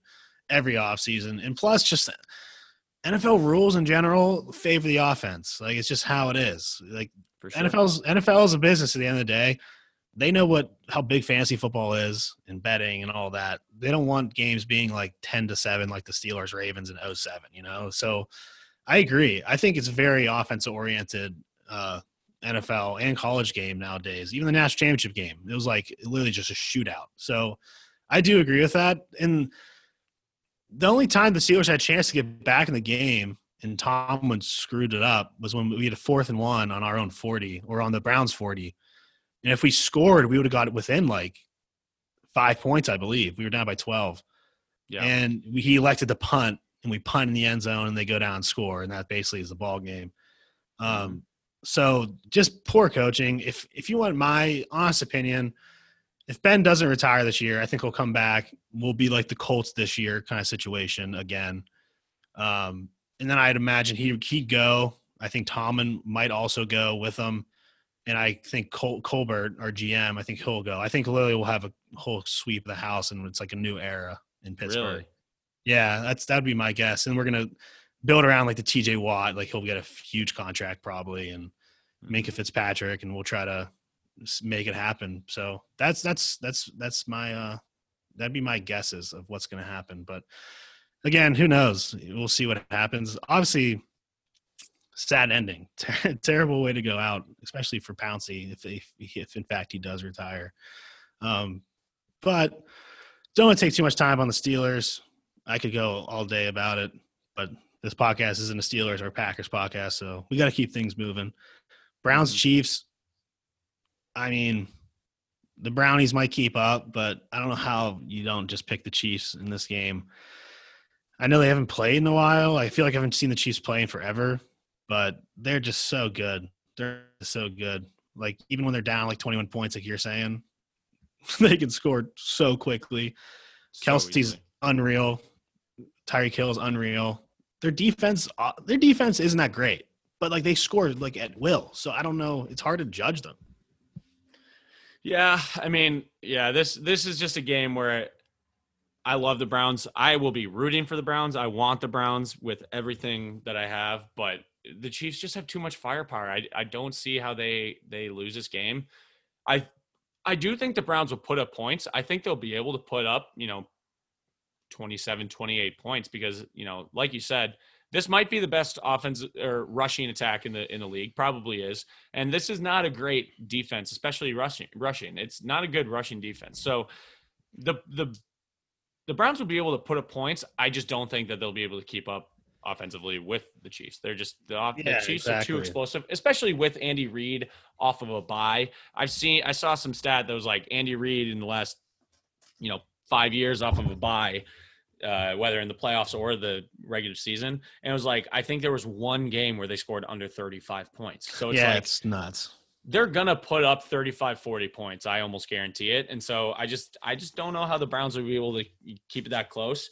every offseason. And plus just NFL rules in general favor the offense. Like it's just how it is. Like sure. NFL's NFL is a business at the end of the day. They know what how big fantasy football is and betting and all that. They don't want games being like 10 to 7 like the Steelers Ravens in 07, you know. So I agree. I think it's very offensive oriented uh, NFL and college game nowadays. Even the national championship game, it was like literally just a shootout. So I do agree with that. And the only time the Steelers had a chance to get back in the game and Tomlin screwed it up was when we had a fourth and one on our own 40 or on the Browns 40. And if we scored, we would have got it within like five points, I believe. We were down by 12. Yeah. And we, he elected to punt and we punt in the end zone and they go down and score. And that basically is the ball game. Um, so just poor coaching. If, if you want my honest opinion – if Ben doesn't retire this year, I think he'll come back. We'll be like the Colts this year kind of situation again. Um, and then I'd imagine he he'd go. I think Tomlin might also go with him. and I think Col- Colbert, our GM, I think he'll go. I think Lily will have a whole sweep of the house, and it's like a new era in Pittsburgh. Really? Yeah, that's that'd be my guess. And we're gonna build around like the TJ Watt, like he'll get a huge contract probably, and Minkah Fitzpatrick, and we'll try to make it happen. So that's that's that's that's my uh that'd be my guesses of what's gonna happen. But again, who knows? We'll see what happens. Obviously, sad ending, Ter- terrible way to go out, especially for Pouncey if if, if in fact he does retire. Um, but don't want to take too much time on the Steelers. I could go all day about it, but this podcast isn't a Steelers or Packers podcast, so we got to keep things moving. Browns Chiefs. I mean, the Brownies might keep up, but I don't know how you don't just pick the Chiefs in this game. I know they haven't played in a while. I feel like I haven't seen the Chiefs playing forever, but they're just so good. They're so good. Like even when they're down like 21 points, like you're saying, they can score so quickly. So Kelce's easily. unreal. Tyreek Hill is unreal. Their defense, uh, their defense isn't that great, but like they score like at will. So I don't know. It's hard to judge them. Yeah, I mean, yeah, this this is just a game where I love the Browns. I will be rooting for the Browns. I want the Browns with everything that I have, but the Chiefs just have too much firepower. I I don't see how they they lose this game. I I do think the Browns will put up points. I think they'll be able to put up, you know, 27 28 points because, you know, like you said, this might be the best offense or rushing attack in the in the league probably is and this is not a great defense especially rushing rushing it's not a good rushing defense so the the the browns will be able to put up points i just don't think that they'll be able to keep up offensively with the chiefs they're just the, off- Yeah, the chiefs are too explosive especially with andy reid off of a bye i've seen i saw some stat that was like andy reid in the last you know five years off of a bye uh, whether in the playoffs or the regular season. And it was like, I think there was one game where they scored under 35 points. So it's yeah, like it's nuts. They're to put up 35, 40 points. I almost guarantee it. And so I just, I just don't know how the Browns will be able to keep it that close.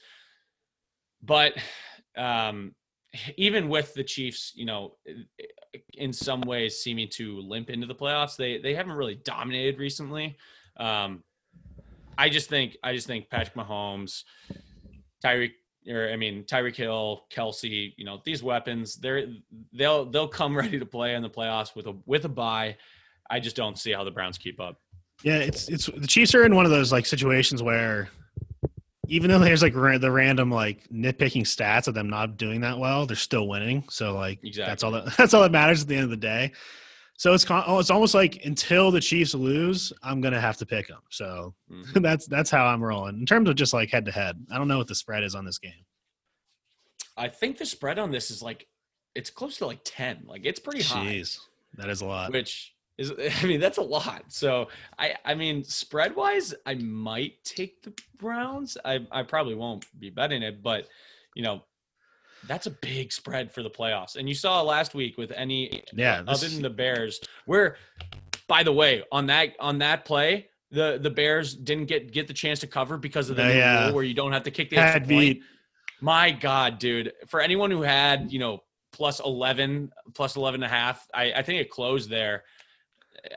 But um, even with the Chiefs, you know, in some ways seeming to limp into the playoffs, they, they haven't really dominated recently. Um, I just think, I just think Patrick Mahomes, Tyreek or I mean Tyreek Hill, Kelce, you know, these weapons, they're they'll they'll come ready to play in the playoffs with a with a bye. I just don't see how the Browns keep up. Yeah, it's it's the Chiefs are in one of those like situations where even though there's like ra- the random like nitpicking stats of them not doing that well, they're still winning. So like that's all that that's all that matters at the end of the day. So it's con- oh, it's almost like until the Chiefs lose, I'm gonna have to pick them. So Mhm. that's that's how I'm rolling in terms of just like head to head. I don't know what the spread is on this game. I think the spread on this is like it's close to like 10. Like it's pretty high, Jeez, that is a lot. which is I mean that's a lot. So I I mean spread wise, I might take the Browns. I I probably won't be betting it, but you know, that's a big spread for the playoffs. And you saw last week with any Yeah, this- other than the Bears, where by the way, on that on that play, the the Bears didn't get get the chance to cover because of the uh, new yeah. rule where you don't have to kick the extra point. My God, dude. For anyone who had, you know, plus 11, plus 11 and a half, I, I think it closed there.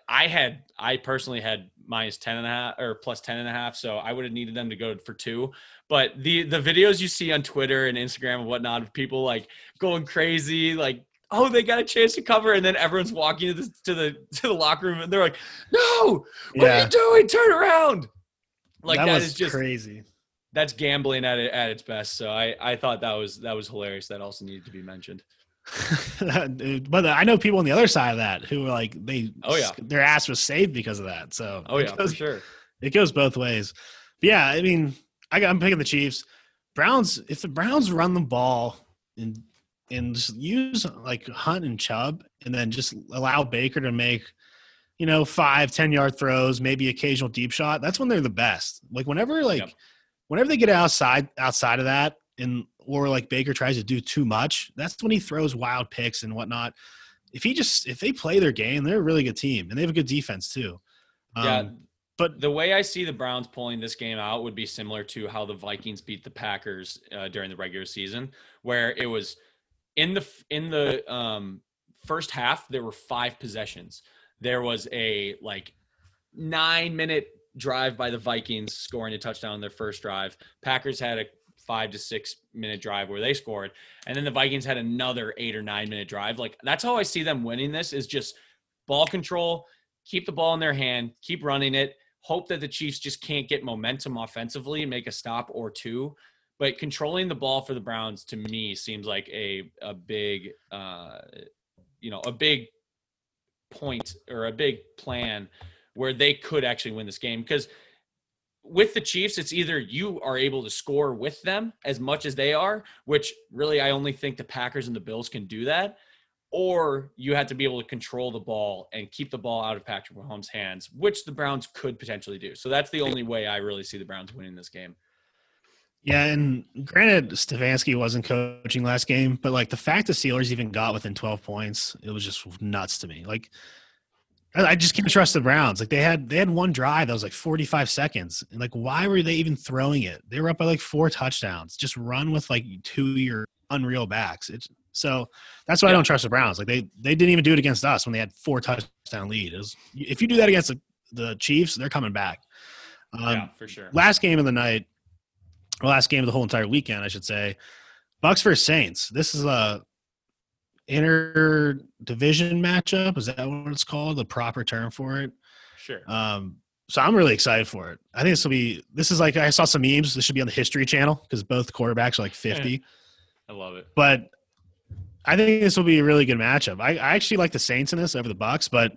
I had, I personally had minus 10 and a half or plus 10 and a half. So I would have needed them to go for two. But the, the videos you see on Twitter and Instagram and whatnot of people like going crazy, like, oh, they got a chance to cover. And then everyone's walking to the, to the, to the locker room and they're like, no, what are you doing? Turn around. Like that that was is just crazy. that's gambling at it at its best. So I I thought that was that was hilarious. That also needed to be mentioned. but I know people on the other side of that who were like they Oh, yeah. their ass was saved because of that. So Oh it yeah, for goes, sure. it goes both ways. But yeah, I mean, I got, I'm picking the Chiefs. Browns. If the Browns run the ball and and just use like Hunt and Chubb, and then just allow Baker to make you know five ten yard throws, maybe occasional deep shot. That's when they're the best. Like whenever like Yep. whenever they get outside outside of that and or like Baker tries to do too much, that's when he throws wild picks and whatnot. If he just if they play their game, they're a really good team and they have a good defense too. yeah, Um, but the way I see the Browns pulling this game out would be similar to how the Vikings beat the Packers uh, during the regular season, where it was in the in the um, first half there were five possessions. there was a like nine minute drive by the Vikings scoring a touchdown on their first drive. Packers had a five to six minute drive where they scored, and then the Vikings had another eight or nine minute drive. Like that's how I see them winning this is just ball control, keep the ball in their hand, keep running it, hope that the Chiefs just can't get momentum offensively and make a stop or two. But controlling the ball for the Browns to me seems like a a big uh you know, a big point or a big plan where they could actually win this game because with the Chiefs, it's either you are able to score with them as much as they are, which really I only think the Packers and the Bills can do that, or you had to be able to control the ball and keep the ball out of Patrick Mahomes' hands, which the Browns could potentially do. So that's the only way I really see the Browns winning this game. Yeah, and granted, Stefanski wasn't coaching last game, but like the fact the Steelers even got within 12 points, it was just nuts to me. Like I just can't trust the Browns. Like they had they had one drive that was like 45 seconds. And like why were they even throwing it? They were up by like four touchdowns. Just run with like two your unreal backs. It's so that's why yeah. I don't trust the Browns. Like they they didn't even do it against us when they had four touchdown lead. Was, if you do that against the, the Chiefs, they're coming back. Um, yeah, for sure. Last game of the night, or last game of the whole entire weekend, I should say. Bucks versus Saints. This is a inter division matchup. Is that what it's called? The proper term for it? Sure. Um, so I'm really excited for it. I think this will be. This is like I saw some memes. This should be on the History Channel because both quarterbacks are like 50. I love it. But I think this will be a really good matchup. I, I actually like the Saints in this over the Bucks, but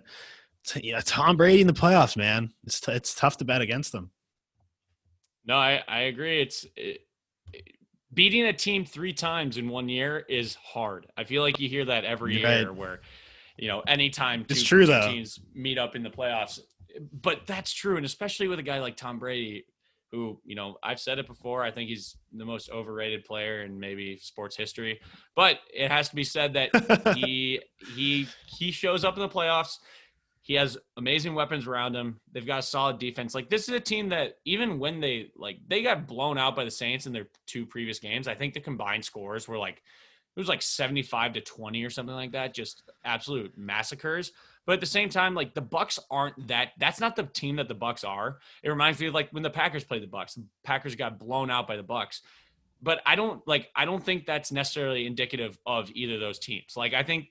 t- yeah, Tom Brady in the playoffs, man, it's t- it's tough to bet against them. No, I I agree. It's it, beating a team three times in one year is hard. I feel like you hear that every You're year right. where, you know, anytime two, it's true, two though. teams meet up in the playoffs. But that's true. And especially with a guy like Tom Brady, who, you know, I've said it before, I think he's the most overrated player in maybe sports history. But it has to be said that he he he shows up in the playoffs he has amazing weapons around him. They've got a solid defense. Like this is a team that even when they like they got blown out by the Saints in their two previous games, I think the combined scores were like it was like 75 to 20 or something like that, just absolute massacres. But at the same time, like the Bucks aren't that that's not the team that the Bucks are. It reminds me of like when the Packers played the Bucks. The Packers got blown out by the Bucks. But I don't like I don't think that's necessarily indicative of either of those teams. Like I think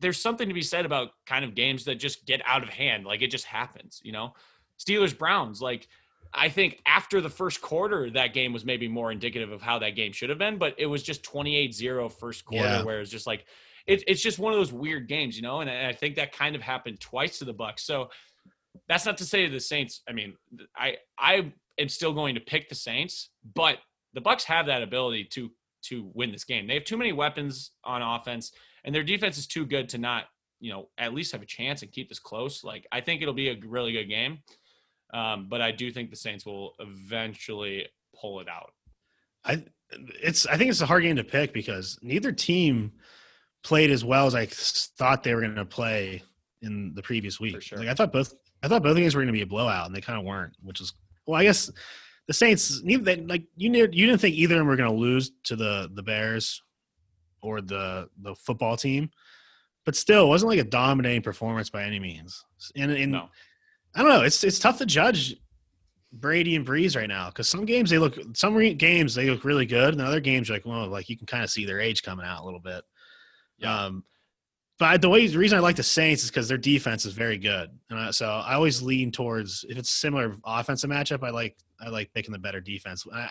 there's something to be said about kind of games that just get out of hand. Like it just happens, you know? Steelers Browns, like I think after the first quarter, that game was maybe more indicative of how that game should have been, but it was just 28 0 first quarter, yeah. where it's just like, it, it's just one of those weird games, you know? And, and I think that kind of happened twice to the Bucks. So that's not to say the Saints, I mean, I, I am still going to pick the Saints, but the Bucks have that ability to, to win this game. They have too many weapons on offense and their defense is too good to not, you know, at least have a chance and keep this close. Like I think it'll be a really good game, um, but I do think the Saints will eventually pull it out. I it's I think it's a hard game to pick because neither team played as well as I thought they were going to play in the previous week. Sure. Like I thought both I thought both games were going to be a blowout, and they kind of weren't, which is well, I guess the Saints, neither like you knew, you didn't think either of them were going to lose to the the Bears or the the football team, but still, it wasn't like a dominating performance by any means. And, and no. I don't know, it's it's tough to judge Brady and Brees right now because some games they look some re- games they look really good, and other games like well, like you can kind of see their age coming out a little bit. Yeah. Um, but the way the reason I like the Saints is because their defense is very good, and I, so I always lean towards if it's similar offensive matchup. I like I like picking the better defense. I,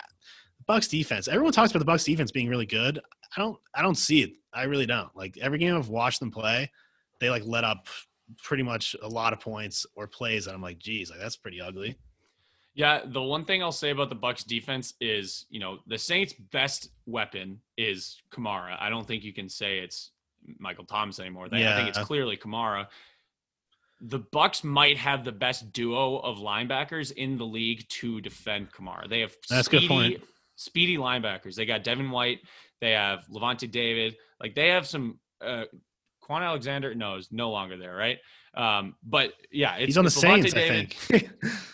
Bucks defense. Everyone talks about the Bucks defense being really good. I don't I don't see it. I really don't. Like every game I've watched them play, they like let up pretty much a lot of points or plays that I'm like, geez, like that's pretty ugly. Yeah, the one thing I'll say about the Bucks defense is, you know, the Saints' best weapon is Kamara. I don't think you can say it's Michael Thomas anymore. yeah. I think it's clearly Kamara. The Bucks might have the best duo of linebackers in the league to defend Kamara. They have that's speedy, good point. Speedy linebackers. They got Devin White. They have Lavonte David. Like they have some. Uh, Kwon Alexander no is no longer there, right? Um, but yeah, he's on the Saints, David. I think.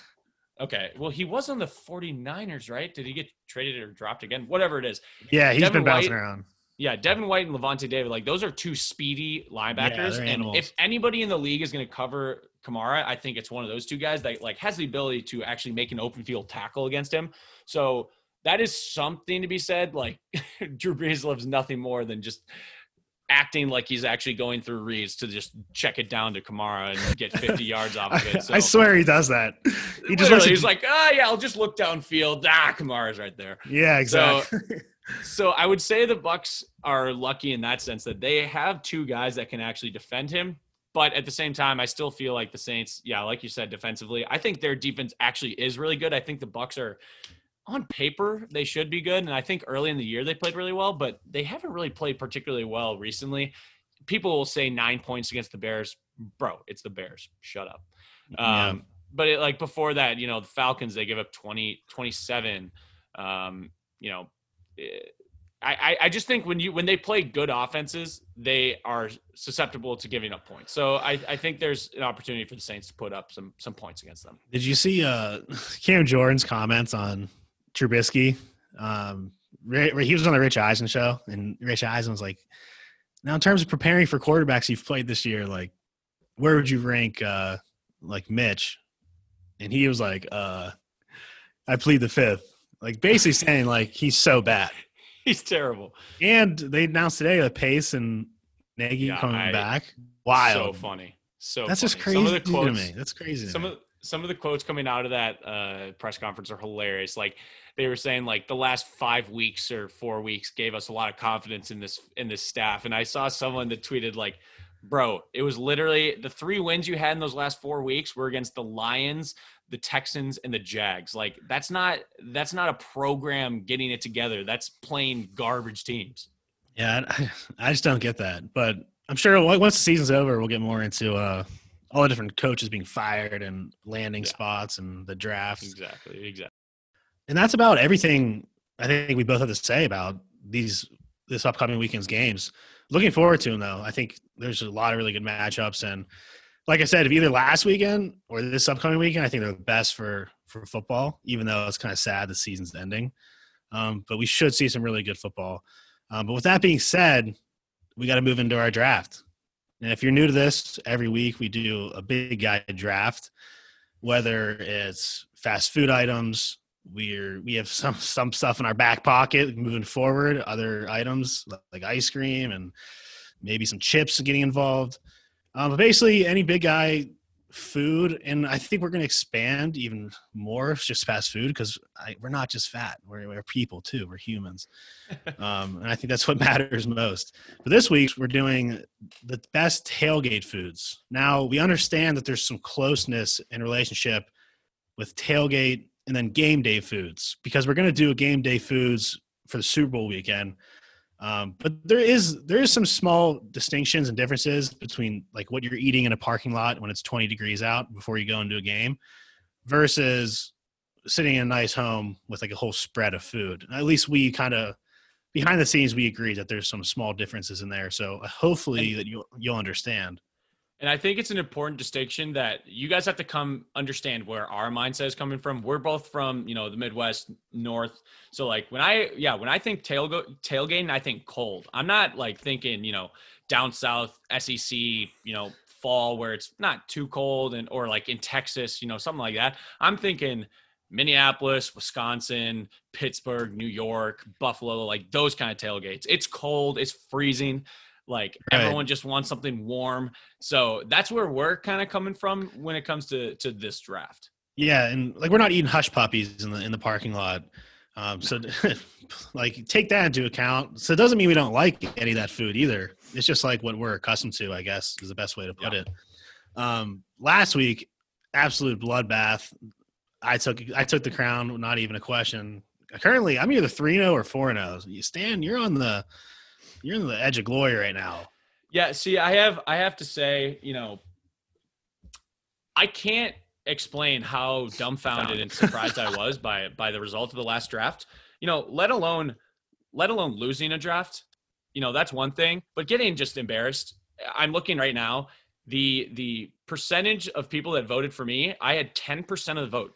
okay, well, he was on the 49ers, right? Did he get traded or dropped again? Whatever it is. Yeah, he's Devin been bouncing White, around. Yeah, Devin White and Lavonte David, like those are two speedy linebackers. they're and if anybody in the league is going to cover Kamara, I think it's one of those two guys that like has the ability to actually make an open field tackle against him. So that is something to be said. Like Drew Brees loves nothing more than just acting like he's actually going through reads to just check it down to Kamara and get 50 yards off of it. So I swear he does that. He just Literally, looks. he's like, ah, yeah, I'll just look downfield. Ah, Kamara's right there. yeah, So- exactly. So I would say the Bucks are lucky in that sense that they have two guys that can actually defend him. But at the same time, I still feel like the Saints, yeah, like you said, defensively, I think their defense actually is really good. I think the Bucks are on paper they should be good, and I think early in the year they played really well, but they haven't really played particularly well recently. People will say nine points against the Bears, bro. It's the Bears. Shut up. Yeah. Um, but it, like before that, you know, the Falcons they give up 20, 27. Um, you know, eh, I, I I just think when you when they play good offenses, they are susceptible to giving up points. So I, I think there's an opportunity for the Saints to put up some some points against them. Did you see uh, Cam Jordan's comments on Trubisky? Um, he was on the Rich Eisen show, and Rich Eisen was like, "Now, in terms of preparing for quarterbacks you've played this year, like, where would you rank uh, like Mitch?" And he was like, uh, "I plead the fifth. Like, basically saying like he's so bad. He's terrible. And they announced today that Pace and Nagy Yeah, coming I- back. Wild, so funny. So That's just crazy Some of the to quotes, me. That's crazy. some of some of the quotes coming out of that uh, press conference are hilarious. Like they were saying, like the last five weeks or four weeks gave us a lot of confidence in this in this staff. And I saw someone that tweeted like, "Bro, it was literally the three wins you had in those last four weeks were against the Lions, the Texans, and the Jags. Like that's not that's not a program getting it together. That's playing garbage teams." Yeah, I, just don't get that. But I'm sure once the season's over, we'll get more into uh, all the different coaches being fired and landing Yeah. spots and the drafts. Exactly. Exactly. And that's about everything I think we both have to say about these this upcoming weekend's games. Looking forward to them though. I think there's a lot of really good matchups and like I said, if either last weekend or this upcoming weekend, I think they're the best for for football, even though it's kind of sad the season's ending. Um, but we should see some really good football. Um, but with that being said, we got to move into our draft. And if you're new to this, every week we do a big guy draft, whether it's fast food items, we're we have some some stuff in our back pocket moving forward, other items like ice cream and maybe some chips getting involved. Um, but basically, any big guy food, and I think we're going to expand even more just fast food because we're not just fat; we're, we're people too. We're humans, um, and I think that's what matters most. but this week, we're doing the best tailgate foods. Now we understand that there's some closeness in relationship with tailgate and then game day foods because we're going to do a game day foods for the Super Bowl weekend. Um, but there is there is some small distinctions and differences between like what you're eating in a parking lot when it's 20 degrees out before you go into a game versus sitting in a nice home with like a whole spread of food. At least we kind of behind the scenes we agree that there's some small differences in there. So uh, hopefully that you you'll understand. And I think it's an important distinction that you guys have to come understand where our mindset is coming from. We're both from, you know, the Midwest, North. So like when I, yeah, when I think tailgate, tailgating, I think cold. I'm not like thinking, you know, down south, SEC, you know, fall where it's not too cold and or like in Texas, you know, something like that. I'm thinking Minneapolis, Wisconsin, Pittsburgh, New York, Buffalo, like those kind of tailgates. It's cold, it's freezing. Like Right. everyone just wants something warm. So that's where we're kind of coming from when it comes to to this draft. Yeah, and like we're not eating hush puppies in the in the parking lot. Um, so like take that into account. So it doesn't mean we don't like any of that food either. It's just like what we're accustomed to, I guess, is the best way to put Yeah. it. Um, last week, absolute bloodbath. I took I took the crown, not even a question. Currently, I'm either three zero or four zero. Stan, you're on the you're on the edge of glory right now. Yeah, see, I have I have to say, you know, I can't explain how dumbfounded and surprised I was by by the result of the last draft. You know, let alone let alone losing a draft. You know, that's one thing, but getting just embarrassed. I'm looking right now. The the percentage of people that voted for me, I had 10% of the vote.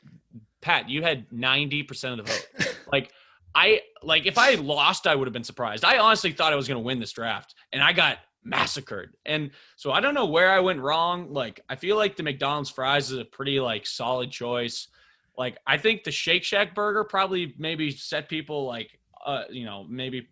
Pat, you had 90% of the vote. like I like if I lost, I would have been surprised. I honestly thought I was going to win this draft, and I got massacred. And so I don't know where I went wrong. Like I feel like the McDonald's fries is a pretty like solid choice. Like I think the Shake Shack burger probably maybe set people like uh you know maybe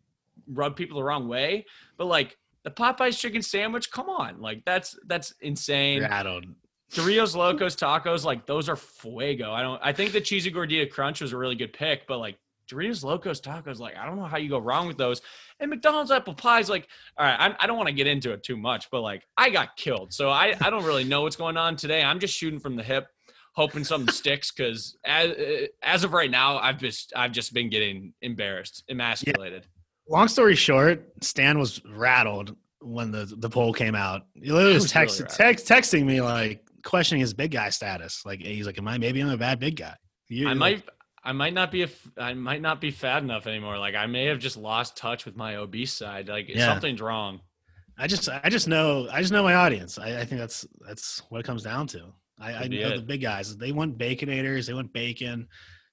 rub people the wrong way, but like the Popeyes chicken sandwich, come on, like that's that's insane. Rattled. Doritos Locos Tacos, like those are fuego. I don't. I think the cheesy gordita crunch was a really good pick, but like Doritos Locos Tacos, like I don't know how you go wrong with those. And McDonald's apple pies, like all right, I, I don't want to get into it too much, but like I got killed, so I I don't really know what's going on today. I'm just shooting from the hip, hoping something sticks because as uh, as of right now, I've just I've just been getting embarrassed, emasculated. Yeah. Long story short, Stan was rattled when the the poll came out. He literally was, was text, really text, texting me like questioning his big guy status. Like he's like, "Am I maybe I'm a bad big guy?" You, I might I might not be a I might not be fat enough anymore. Like I may have just lost touch with my obese side. Like yeah. something's wrong. I just I just know I just know my audience. I, I think that's that's what it comes down to. I, I know it. the big guys. They want baconators. They want bacon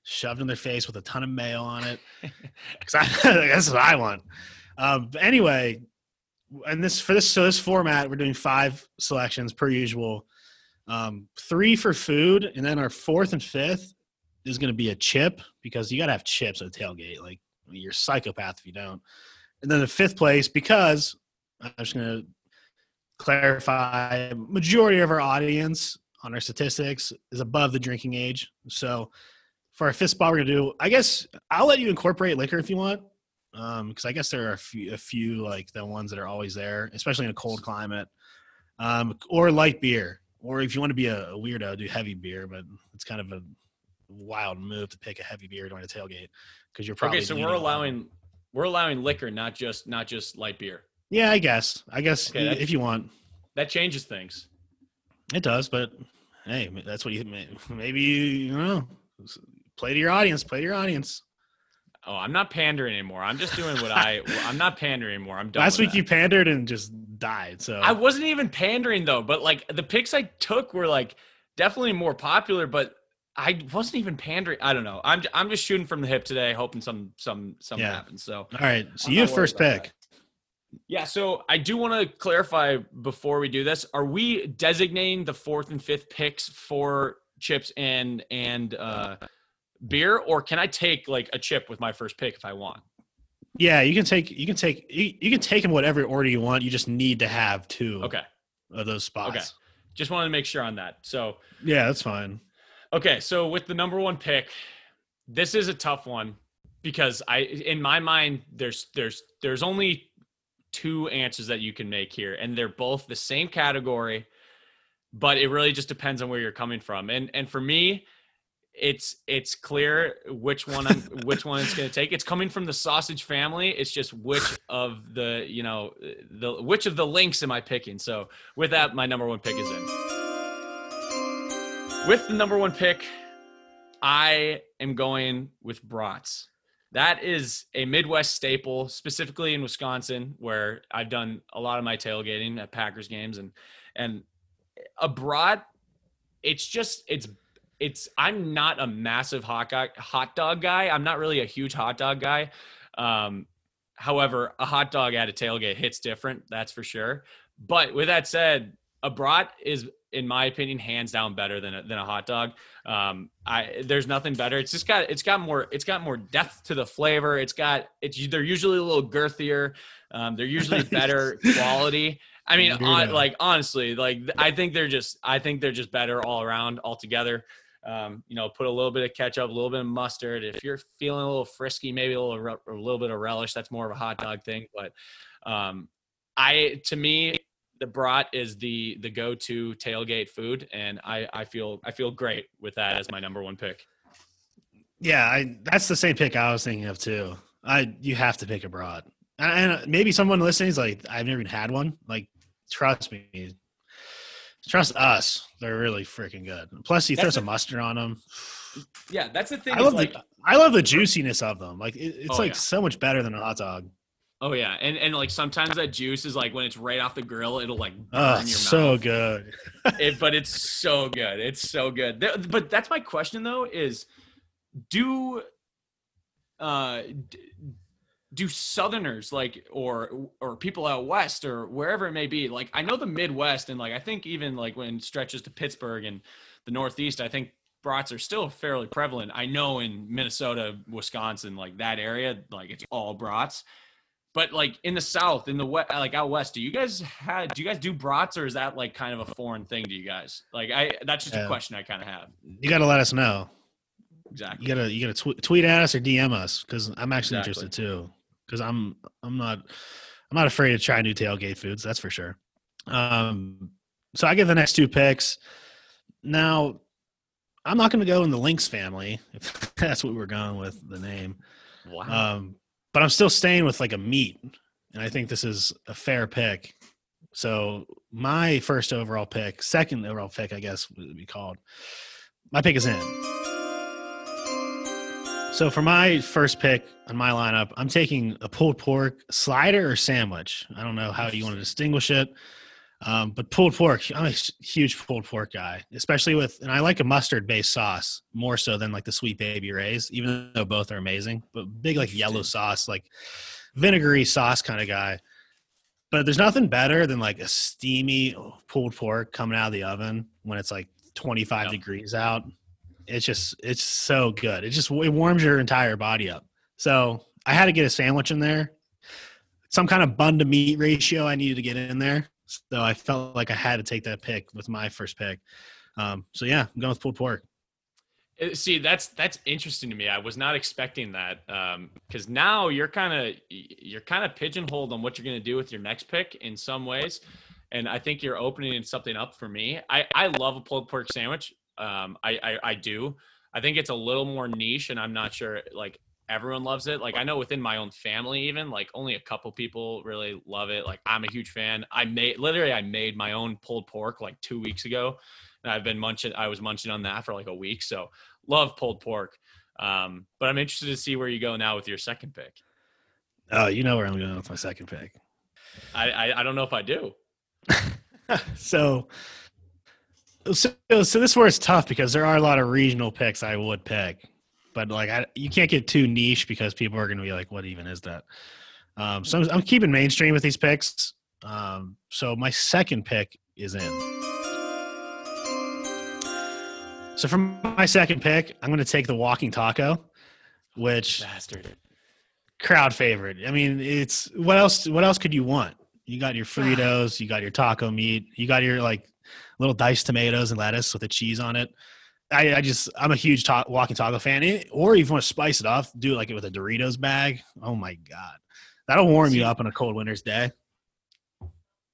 shoved in their face with a ton of mayo on it. Because that's what I want. Um, but anyway, and this for this so this format we're doing five selections per usual. Um, three for food, and then our fourth and fifth is going to be a chip because you got to have chips at a tailgate. Like you're psychopath if you don't. And then the fifth place because I'm just going to clarify majority of our audience on our statistics is above the drinking age. So for our fifth spot, we're going to do. I guess I'll let you incorporate liquor if you want, because um, I guess there are a few, a few like the ones that are always there, especially in a cold climate, um, or light beer. Or if you want to be a weirdo, do heavy beer, but it's kind of a wild move to pick a heavy beer during a tailgate because you're probably okay. So we're allowing we're allowing liquor, not just not just light beer. Yeah, I guess. I guess okay, if you want, that changes things. It does, but hey, that's what you maybe you know. Play to your audience. Play to your audience. Oh, I'm not pandering anymore. I'm just doing what I. I'm not pandering anymore. I'm done. Last week that. you pandered and just died. So I wasn't even pandering though. But like the picks I took were like definitely more popular. But I wasn't even pandering. I don't know. I'm I'm just shooting from the hip today, hoping some some something yeah. happens. So all right. So I'm you have first pick. That. Yeah. So I do want to clarify before we do this: Are we designating the fourth and fifth picks for chips and and uh, beer, or can I take like a chip with my first pick if I want? Yeah, you can take you can take you, you can take them whatever order you want. You just need to have two. Okay. Of those spots. Okay. Just wanted to make sure on that. So yeah, that's fine. Okay, so with the number one pick, this is a tough one because I, in my mind, there's there's there's only two answers that you can make here, and they're both the same category, but it really just depends on where you're coming from. And and for me, it's it's clear which one I'm, which one it's going to take. It's coming from the sausage family. It's just which of the you know the which of the links am I picking? So with that, my number one pick is in. With the number one pick, I am going with brats. That is a Midwest staple, specifically in Wisconsin, where I've done a lot of my tailgating at Packers games, and and a brat. It's just it's it's. I'm not a massive hot hot dog guy. I'm not really a huge hot dog guy. Um, however, a hot dog at a tailgate hits different. That's for sure. But with that said, a brat is in my opinion, hands down better than a, than a hot dog. Um, I there's nothing better. It's just got it's got more it's got more depth to the flavor. It's got it's they're usually a little girthier. Um, they're usually better quality. I mean, on, like honestly, like I think they're just I think they're just better all around altogether. Um, you know, put a little bit of ketchup, a little bit of mustard. If you're feeling a little frisky, maybe a little a little bit of relish. That's more of a hot dog thing. But um, I, to me, the brat is the the go-to tailgate food and I I feel I feel great with that as my number one pick. Yeah, I that's the same pick I was thinking of too. I you have to pick a brat. And maybe someone listening is like I've never even had one. Like trust me. Trust us. They're really freaking good. Plus you that's throw some mustard on them. Yeah, that's the thing. I love like, the I love the juiciness of them. Like it, it's oh, like yeah. so much better than a hot dog. Oh yeah, and and like sometimes that juice is like when it's right off the grill, it'll like burn oh, your so mouth. good. it, but it's so good. It's so good. But that's my question though: is do uh, do Southerners like or or people out west or wherever it may be? Like I know the Midwest and like I think even like when it stretches to Pittsburgh and the Northeast, I think brats are still fairly prevalent. I know in Minnesota, Wisconsin, like that area, like it's all brats. But like in the South, in the west, like out west, do you guys have? Do you guys do brats, or is that like kind of a foreign thing to you guys? Like I, that's just Yeah. a question I kind of have. You got to let us know. Exactly. You gotta you gotta tw- tweet at us or DM us because I'm actually Exactly. interested too. Because I'm I'm not I'm not afraid to try new tailgate foods. That's for sure. Um, so I get the next two picks. Now, I'm not going to go in the Lynx family if that's what we're going with the name. Wow. Um, but I'm still staying with like a meat, and I think this is a fair pick. So my first overall pick, second overall pick, I guess would be called. My pick is in. So for my first pick on my lineup, I'm taking a pulled pork slider or sandwich. I don't know how you want to distinguish it, um, but pulled pork. I'm a huge pulled pork guy, especially with, and I like a mustard-based sauce more so than like the Sweet Baby Ray's, even though both are amazing. But big like yellow sauce, like vinegary sauce kind of guy. But there's nothing better than like a steamy pulled pork coming out of the oven when it's like 25 Yep. degrees out. It's just it's so good. It just it warms your entire body up. So I had to get a sandwich in there. Some kind of bun to meat ratio I needed to get in there. So I felt like I had to take that pick with my first pick. Um, so yeah, I'm going with pulled pork. Uh, See, that's that's interesting to me. I was not expecting that because now you're kind of you're kind of pigeonholed on what you're going to do with your next pick in some ways, and I think you're opening something up for me. I I love a pulled pork sandwich. Um, I, I I do. I think it's a little more niche, and I'm not sure like everyone loves it. Like I know within my own family, even like only a couple people really love it. Like I'm a huge fan. I made literally I made my own pulled pork like two weeks ago, and I've been munching. I was munching on that for like a week. So love pulled pork. Um, but I'm interested to see where you go now with your second pick. Oh, you know where I'm going with my second pick. I I, I don't know if I do. so, so, so this where it's tough because there are a lot of regional picks I would pick, but like I, you can't get too niche because people are going to be like, "What even is that?" Um, so I'm, I'm keeping mainstream with these picks. Um, so my second pick is in. So for my second pick, I'm going to take the walking taco, which Bastard. crowd favorite. I mean, it's what else? What else could you want? You got your Fritos, you got your taco meat, you got your like little diced tomatoes and lettuce with the cheese on it. I, I just I'm a huge ta- walking taco fan. It- or if you want to spice it up, do like it with a Doritos bag. Oh my god, that'll warm See- you up on a cold winter's day.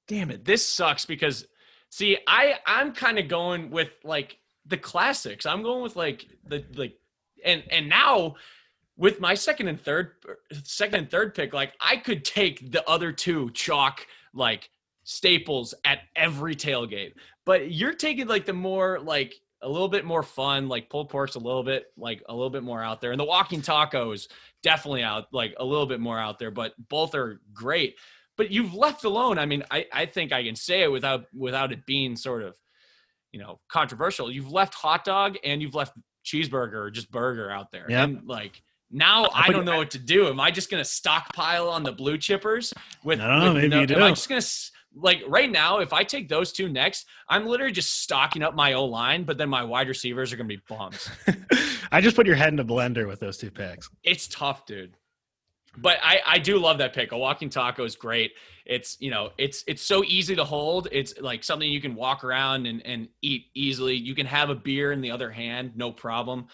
Damn it. This sucks because see, I I'm kind of going with like the classics. I'm going with like the like and and now with my second and third second and third pick, like I could take the other two chalk like staples at every tailgate. But you're taking like the more like a little bit more fun, like pulled pork's a little bit like a little bit more out there. And the walking tacos definitely out like a little bit more out there, but both are great. But you've left alone. I mean, I, I think I can say it without without it being sort of, you know, controversial. You've left hot dog and you've left cheeseburger or just burger out there. Yep. And like now I don't know what to do. Am I just gonna stockpile on the blue chippers with, I don't know, with maybe you am I do. just gonna like right now, if I take those two next, I'm literally just stocking up my O line, but then my wide receivers are gonna be bums. I just put your head in a blender with those two picks. it's tough, dude. But I, I do love that pick. A walking taco is great. It's you know it's it's so easy to hold. It's like something you can walk around and, and eat easily. You can have a beer in the other hand, no problem.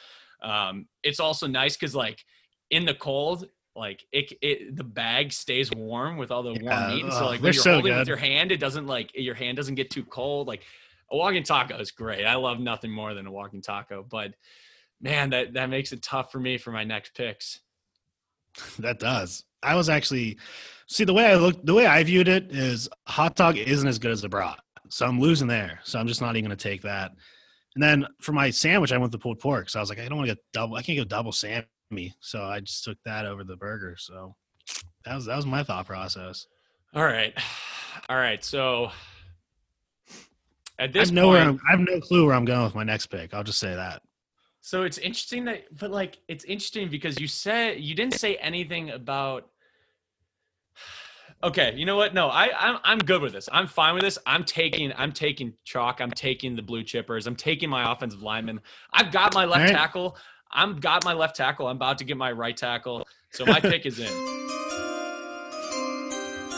Um, it's also nice because like in the cold, like it, it the bag stays warm with all the warm Yeah, meat. And so like when you're so holding it with your hand, it doesn't like your hand doesn't get too cold. Like a walking taco is great. I love nothing more than a walking taco, but man, that that makes it tough for me for my next picks. That does. I was actually see the way I looked. The way I viewed it is hot dog isn't as good as a brat, so I'm losing there. So I'm just not even going to take that. And then for my sandwich, I went the pulled pork. So I was like, I don't want to get double. I can't go double Sammy. So I just took that over the burger. So that was that was my thought process. All right. All right. So at I this no where point, I'm, I have no clue where I'm going with my next pick. I'll just say that. So it's interesting that, but like, it's interesting because you said you didn't say anything about. Okay, you know what? No, I I'm I'm good with this. I'm fine with this. I'm taking I'm taking chalk. I'm taking the blue chippers. I'm taking my offensive lineman. I've got my left right. tackle. I'm got my left tackle. I'm about to get my right tackle. So my pick is in.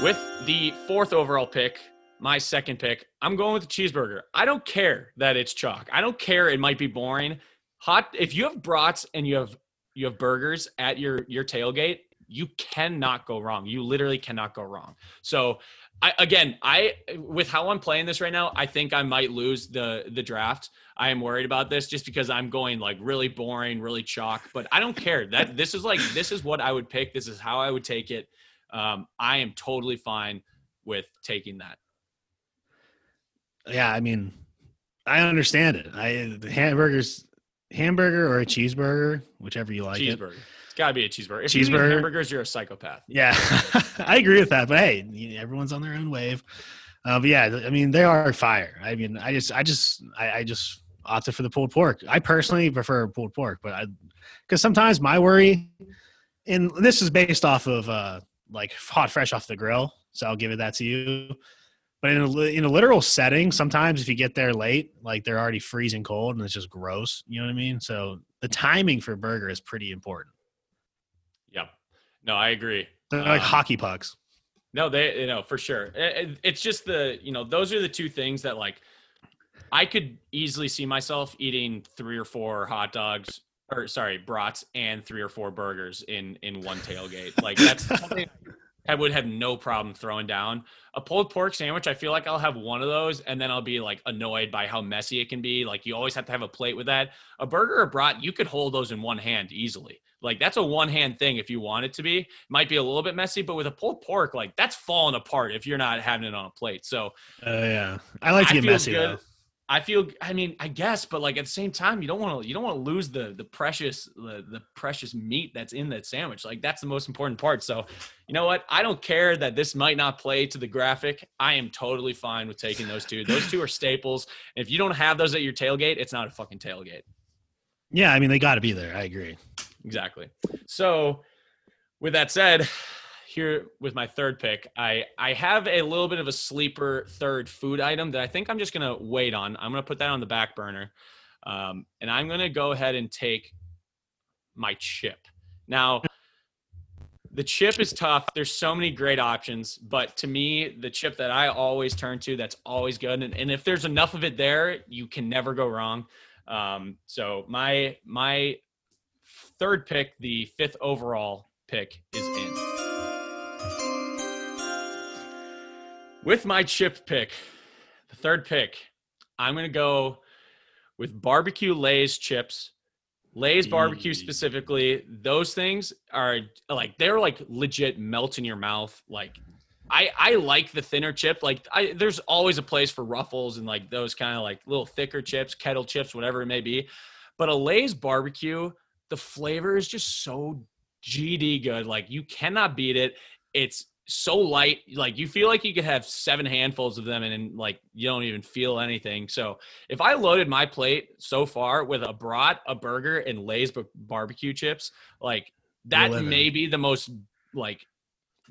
With the fourth overall pick, my second pick, I'm going with the cheeseburger. I don't care that it's chalk. I don't care it might be boring. Hot if you have brats and you have you have burgers at your your tailgate, you cannot go wrong. You literally cannot go wrong. So I again, I with how I'm playing this right now, I think I might lose the the draft. I am worried about this just because I'm going like really boring, really chalk, but I don't care. That this is like this is what I would pick. This is how I would take it. Um, I am totally fine with taking that. Yeah, I mean, I understand it. I the hamburgers, hamburger or a cheeseburger, whichever you like cheeseburger. It's got to be a cheeseburger. If You eat hamburgers, you're a psychopath. Yeah, I agree with that. But hey, everyone's on their own wave. Uh, but yeah, I mean, they are fire. I mean, I just, I just, I, I just opted for the pulled pork. I personally prefer pulled pork, but I, because sometimes my worry, and this is based off of uh, like hot fresh off the grill, so I'll give it that to you. But in a, in a literal setting, sometimes if you get there late, like they're already freezing cold and it's just gross. You know what I mean? So the timing for a burger is pretty important. Yep. No, I agree. They're like Um, hockey pucks. No, they, you know, for sure. It- it- it's just the, you know, those are the two things that like I could easily see myself eating three or four hot dogs or sorry, brats and three or four burgers in in one tailgate. Like that's something I would have no problem throwing down. A pulled pork sandwich, I feel like I'll have one of those and then I'll be like annoyed by how messy it can be. Like you always have to have a plate with that. A burger or brat, you could hold those in one hand easily. Like that's a one hand thing if you want it to be. Might be a little bit messy, but with a pulled pork, like that's falling apart if you're not having it on a plate. So Oh yeah, I like to I get messy good. though. I feel I mean, I guess, but like at the same time, you don't want to you don't want to lose the the precious the, the precious meat that's in that sandwich. Like that's the most important part. So, you know what? I don't care that this might not play to the graphic. I am totally fine with taking those two. Those two are staples. And if you don't have those at your tailgate, it's not a fucking tailgate. Yeah, I mean they got to be there. I agree. Exactly. So, with that said, here with my third pick, I I have a little bit of a sleeper third food item that I think I'm just gonna wait on. I'm gonna put that on the back burner, um, and I'm gonna go ahead and take my chip. Now, the chip is tough. There's so many great options, but to me, the chip that I always turn to, that's always good, and, and if there's enough of it there, you can never go wrong. Um, so my my third pick, the fifth overall pick, is in. With my chip pick, the third pick, I'm going to go with barbecue Lay's chips. Lay's barbecue specifically, those things are like they're like legit melt in your mouth. Like I I like the thinner chip. Like I there's always a place for ruffles and like those kind of like little thicker chips, kettle chips, whatever it may be. But a Lay's barbecue, the flavor is just so GD good. Like you cannot beat it. It's so light. Like you feel like you could have seven handfuls of them and, then like you don't even feel anything. So if I loaded my plate so far with a brat, a burger, and Lay's barbecue chips, like that may be the most like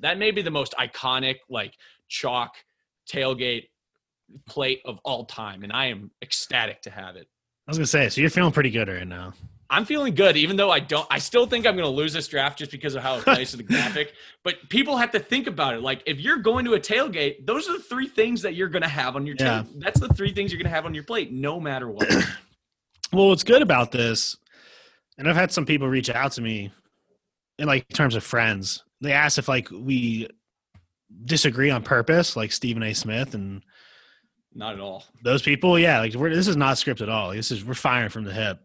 that may be the most iconic like chalk tailgate plate of all time, and I am ecstatic to have it. I was gonna say, so you're feeling pretty good right now. I'm feeling good, even though I don't. I still think I'm going to lose this draft just because of how it plays to the graphic. But people have to think about it. Like, if you're going to a tailgate, those are the three things that you're going to have on your Yeah. tail. That's the three things you're going to have on your plate, no matter what. Well, what's good about this, and I've had some people reach out to me in like terms of friends. They ask if like we disagree on purpose, like Stephen A. Smith and Not at all. those people. Yeah, like we're, this is not script at all. This is we're firing from the hip.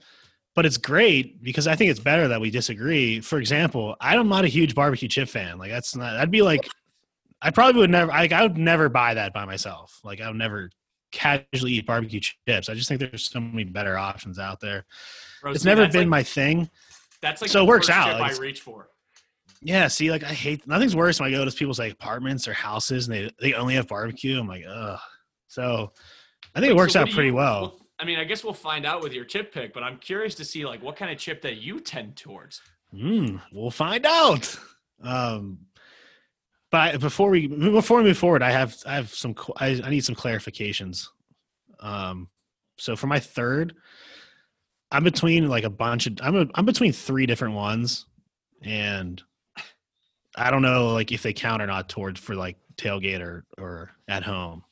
But it's great because I think it's better that we disagree. For example, I'm not a huge barbecue chip fan. Like that's not. That'd be like, I probably would never. Like I would never buy that by myself. Like I would never casually eat barbecue chips. I just think there's so many better options out there. Bro, It's never been like, my thing. That's like so it works out. Like, I reach for. Yeah, see, like I hate nothing's worse when I go to people's like apartments or houses and they they only have barbecue. I'm like, ugh. So I think it works so out pretty you- well. I mean, I guess we'll find out with your chip pick, but I'm curious to see like what kind of chip that you tend towards. Mm, we'll find out. Um, but before we before we move forward, I have I have some I, I need some clarifications. Um, so for my third, I'm between like a bunch of I'm a, I'm between three different ones, and I don't know like if they count or not towards for like tailgate or or at home.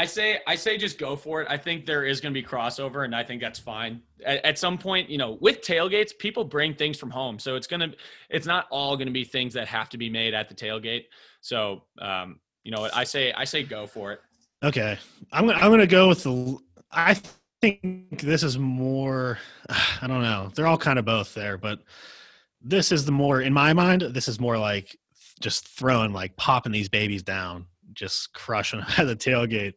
I say I say just go for it. I think there is going to be crossover, and I think that's fine. At, at, some point, you know, with tailgates, people bring things from home, so it's gonna it's not all going to be things that have to be made at the tailgate. So, um, you know, I say I say go for it. Okay, I'm gonna I'm gonna go with the. I think this is more. I don't know. They're all kind of both there, but this is the more in my mind. This is more like just throwing like popping these babies down just crushing at the tailgate.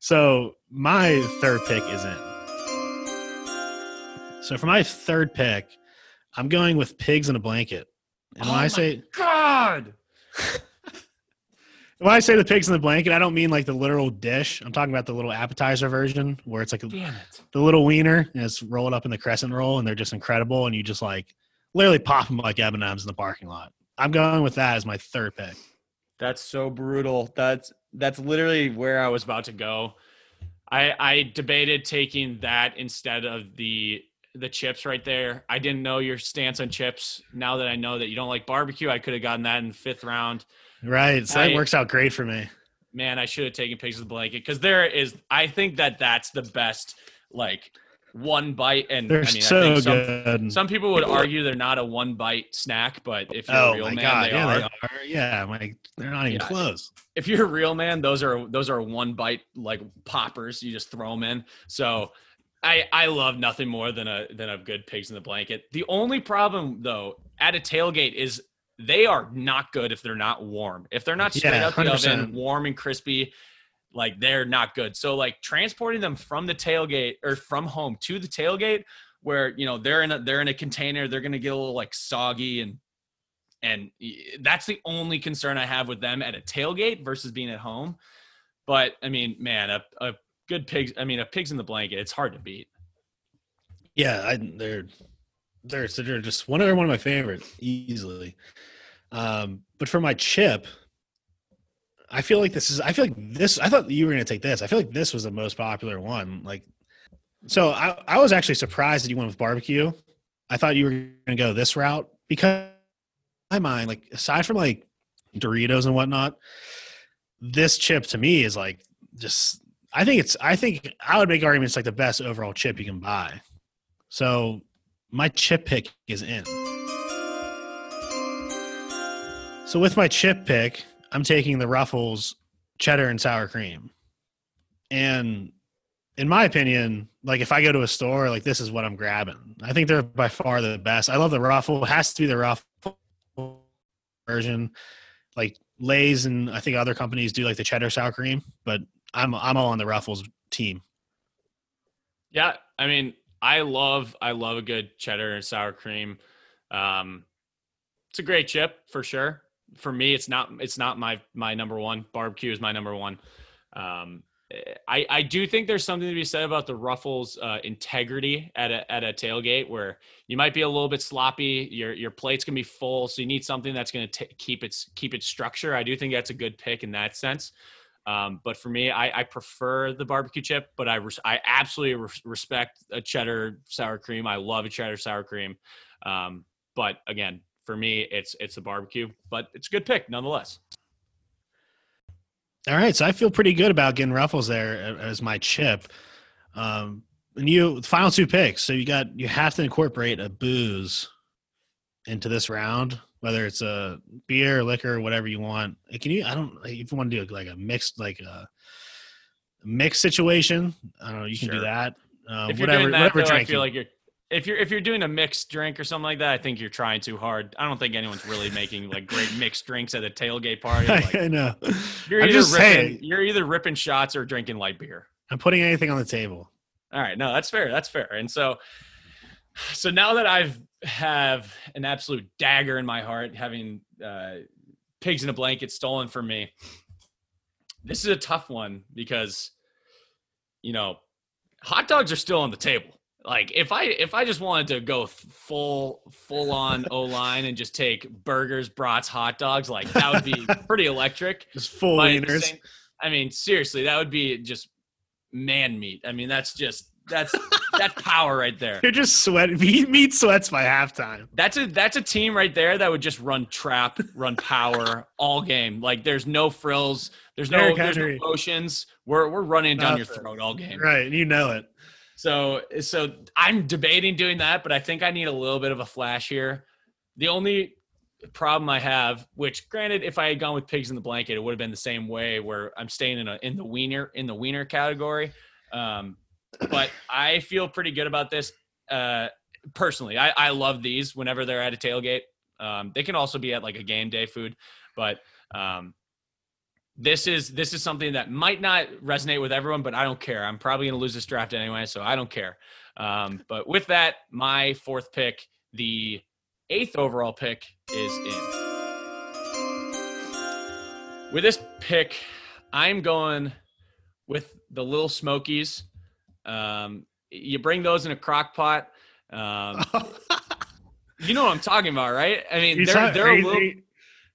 So my third pick is in. So for my third pick, I'm going with pigs in a blanket. And when oh I say God, when I say the pigs in the blanket, I don't mean like the literal dish. I'm talking about the little appetizer version where it's like a, it. the little wiener and it's rolled up in the crescent roll, and they're just incredible. And you just like literally pop them like M and M's in the parking lot. I'm going with that as my third pick. That's so brutal. That's that's literally where I was about to go. I I debated taking that instead of the the chips right there. I didn't know your stance on chips. Now that I know that you don't like barbecue, I could have gotten that in the fifth round. Right. So I, that works out great for me. Man, I should have taken pigs of the blanket because there is. I think that that's the best like one bite and they're I mean, so I think some, good. Some people would argue they're not a one bite snack, but if you're oh a real man, God. they, yeah, are. they are. Yeah, like they're not even yeah. close. If you're a real man, those are those are one bite like poppers. You just throw them in. So I I love nothing more than a than a good pigs in the blanket. The only problem though at a tailgate is they are not good if they're not warm. If they're not straight yeah, out the 100%. oven, warm and crispy, like they're not good. So like transporting them from the tailgate or from home to the tailgate where you know they're in a they're in a container, they're gonna get a little like soggy and and that's the only concern I have with them at a tailgate versus being at home. But I mean, man, a, a good pigs. I mean, a pigs in the blanket. It's hard to beat. Yeah, I, they're they're they're just one of one of my favorites easily. Um, but for my chip, I feel like this is. I feel like this. I thought you were going to take this. I feel like this was the most popular one. Like, so I, I was actually surprised that you went with barbecue. I thought you were going to go this route because my mind, like aside from like Doritos and whatnot, this chip to me is like just. I think it's. I think I would make arguments like the best overall chip you can buy. So my chip pick is in. So with my chip pick, I'm taking the Ruffles cheddar and sour cream. And in my opinion, like if I go to a store, like this is what I'm grabbing. I think they're by far the best. I love the Ruffle. It has to be the Ruffle version. Like Lay's and I think other companies do like the cheddar sour cream, but I'm I'm all on the Ruffles team. Yeah, I mean, I love I love a good cheddar and sour cream. Um, it's a great chip for sure for me, it's not it's not my my number one. Barbecue is my number one. Um, I I do think there's something to be said about the Ruffles uh, integrity at a at a tailgate where you might be a little bit sloppy. Your your plate's gonna be full, so you need something that's gonna t- keep its keep its structure. I do think that's a good pick in that sense. Um, but for me, I, I, prefer the barbecue chip, but I, I absolutely re- respect a cheddar sour cream. I love a cheddar sour cream. Um, but again, for me, it's it's a barbecue, but it's a good pick nonetheless. All right, so I feel pretty good about getting Ruffles there as my chip. Um, and you final two picks, so you got you have to incorporate a booze into this round, whether it's a beer, liquor, whatever you want. Can you? I don't. If you want to do like a mixed, like a mixed situation, I don't know. You can sure. do that. Um, if you're whatever, doing that, though, I feel like you're if you're if you're doing a mixed drink or something like that, I think you're trying too hard. I don't think anyone's really making like great mixed drinks at a tailgate party. Like, I know. You're I'm either just ripping, saying. you're either ripping shots or drinking light beer. I'm putting anything on the table. All right, no, that's fair. That's fair. And so, so now that I've have an absolute dagger in my heart, having uh, pigs in a blanket stolen from me, this is a tough one because, you know, hot dogs are still on the table. Like if I if I just wanted to go full full on O line and just take burgers, brats, hot dogs, like that would be pretty electric. Just full But wieners. same- I mean, seriously, that would be just man meat. I mean, that's just that's that's power right there. You're just sweating. Meat, sweats by halftime. That's a that's a team right there that would just run trap, run power all game. Like there's no frills, there's no there's no Henry. motions. We're we're running down your throat all game. Right. And you know it. So so I'm debating doing that, but I think I need a little bit of a flash here. The only problem I have, which granted, if I had gone with pigs in the blanket, it would have been the same way where I'm staying in a in the wiener in the wiener category. Um, but I feel pretty good about this. Uh, personally, I, I love these whenever they're at a tailgate. Um, they can also be at like a game day food, but um, this is this is something that might not resonate with everyone, but I don't care. I'm probably going to lose this draft anyway, so I don't care. Um, but with that, my fourth pick, the eighth overall pick, is in. With this pick, I'm going with the Little Smokies. Um, you bring those in a crock pot. Um, you know what I'm talking about, right? I mean, You're they're, they're a little.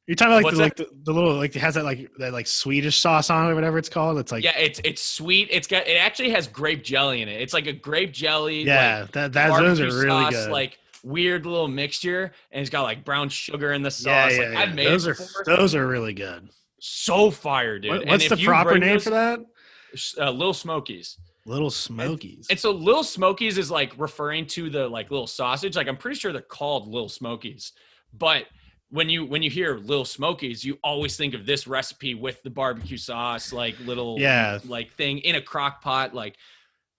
You're talking about like the, like the, the little like it has that like that like Swedish sauce on it or whatever it's called. It's like yeah, it's it's sweet. It's got it actually has grape jelly in it. It's like a grape jelly. yeah, like, that that those are really sauce, good. Like weird little mixture, and it's got like brown sugar in the sauce. yeah, like yeah. I've made those it are before. those are really good. so fire, dude. What- And what's the proper name those- for that? Uh, Little Smokies. Little Smokies. And so Little Smokies is like referring to the like little sausage. Like I'm pretty sure they're called Little Smokies. But when you when you hear Little Smokies, you always think of this recipe with the barbecue sauce, like little Yeah. like thing in a crock pot. Like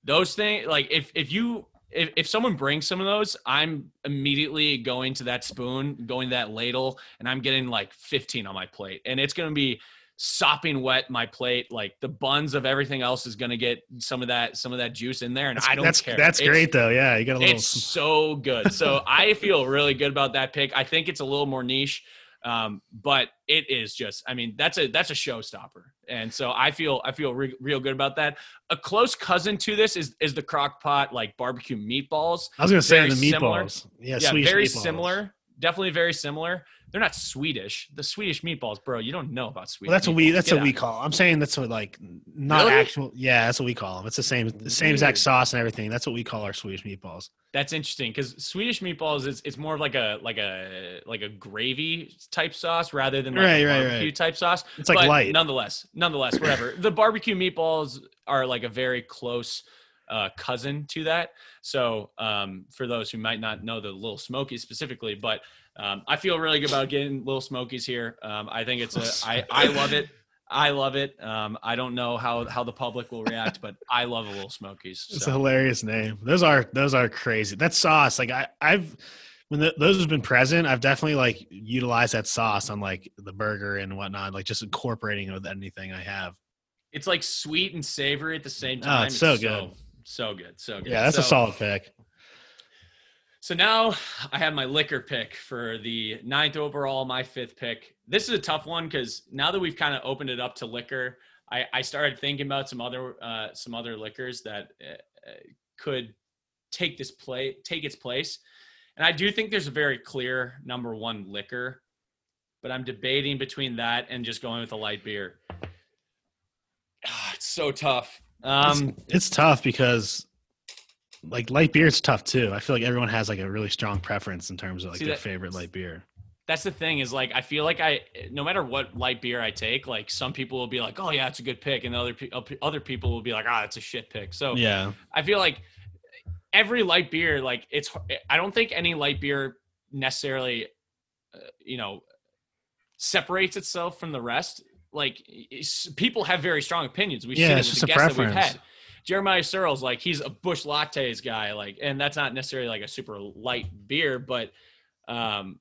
those things like if if you if, if someone brings some of those, I'm immediately going to that spoon, going to that ladle, and I'm getting like 15 on my plate. And it's gonna be sopping wet my plate. Like the buns of everything else is gonna get some of that some of that juice in there. And I don't that's care. that's It's- great though. Yeah, you got a little. it's so good. So I feel really good about that pick. I think it's a little more niche, um, but it is just. I mean, that's a that's a showstopper, and so I feel I feel re- real good about that. A close cousin to this is is the crock pot like barbecue meatballs. I was gonna say very the similar. meatballs. Yeah, yeah, very meatballs. similar. Definitely very similar. They're not Swedish. The Swedish meatballs, bro. You don't know about Swedish. Well, that's what we meatballs. that's Get what we call. 'em. I'm saying that's what like not Really? actual. Yeah, that's what we call them. It's the same the same exact sauce and everything. That's what we call our Swedish meatballs. That's interesting because Swedish meatballs is it's more of like a like a like a gravy type sauce rather than like Right, a right, barbecue right. type sauce. It's like but light. Nonetheless, nonetheless, whatever. the barbecue meatballs are like a very close uh, cousin to that. So um, for those who might not know the Little Smokies specifically, but um, I feel really good about getting Little Smokies here. Um, I think it's a I I love it. I love it. Um, I don't know how how the public will react, but I love a Little Smokies. It's a hilarious name. Those are those are crazy. That sauce, like I, I've when the, those have been present, I've definitely like utilized that sauce on like the burger and whatnot, like just incorporating it with anything I have. It's like sweet and savory at the same Oh, time. it's so good. So, good. So good. Yeah, that's a solid pick. So now I have my liquor pick for the ninth overall, my fifth pick. This is a tough one because now that we've kind of opened it up to liquor, I, I started thinking about some other uh, some other liquors that uh, uh, could take this play take its place. And I do think there's a very clear number one liquor, but I'm debating between that and just going with a light beer. Ah, it's so tough. Um, it's, it's tough because like light beer is tough too. I feel like everyone has like a really strong preference in terms of like See, their that- favorite light beer. that's the thing is like I feel like I no matter what light beer I take, like some people will be like, "Oh yeah, it's a good pick," and other pe- other people will be like, "Ah, it's a shit pick." So Yeah, I feel like every light beer, like it's I don't think any light beer necessarily, uh, you know, separates itself from the rest. Like people have very strong opinions. We've Yeah, seen it with the guests that we've had. Jeremiah Searles, like he's a Busch Lattes guy, like, and that's not necessarily like a super light beer, but um,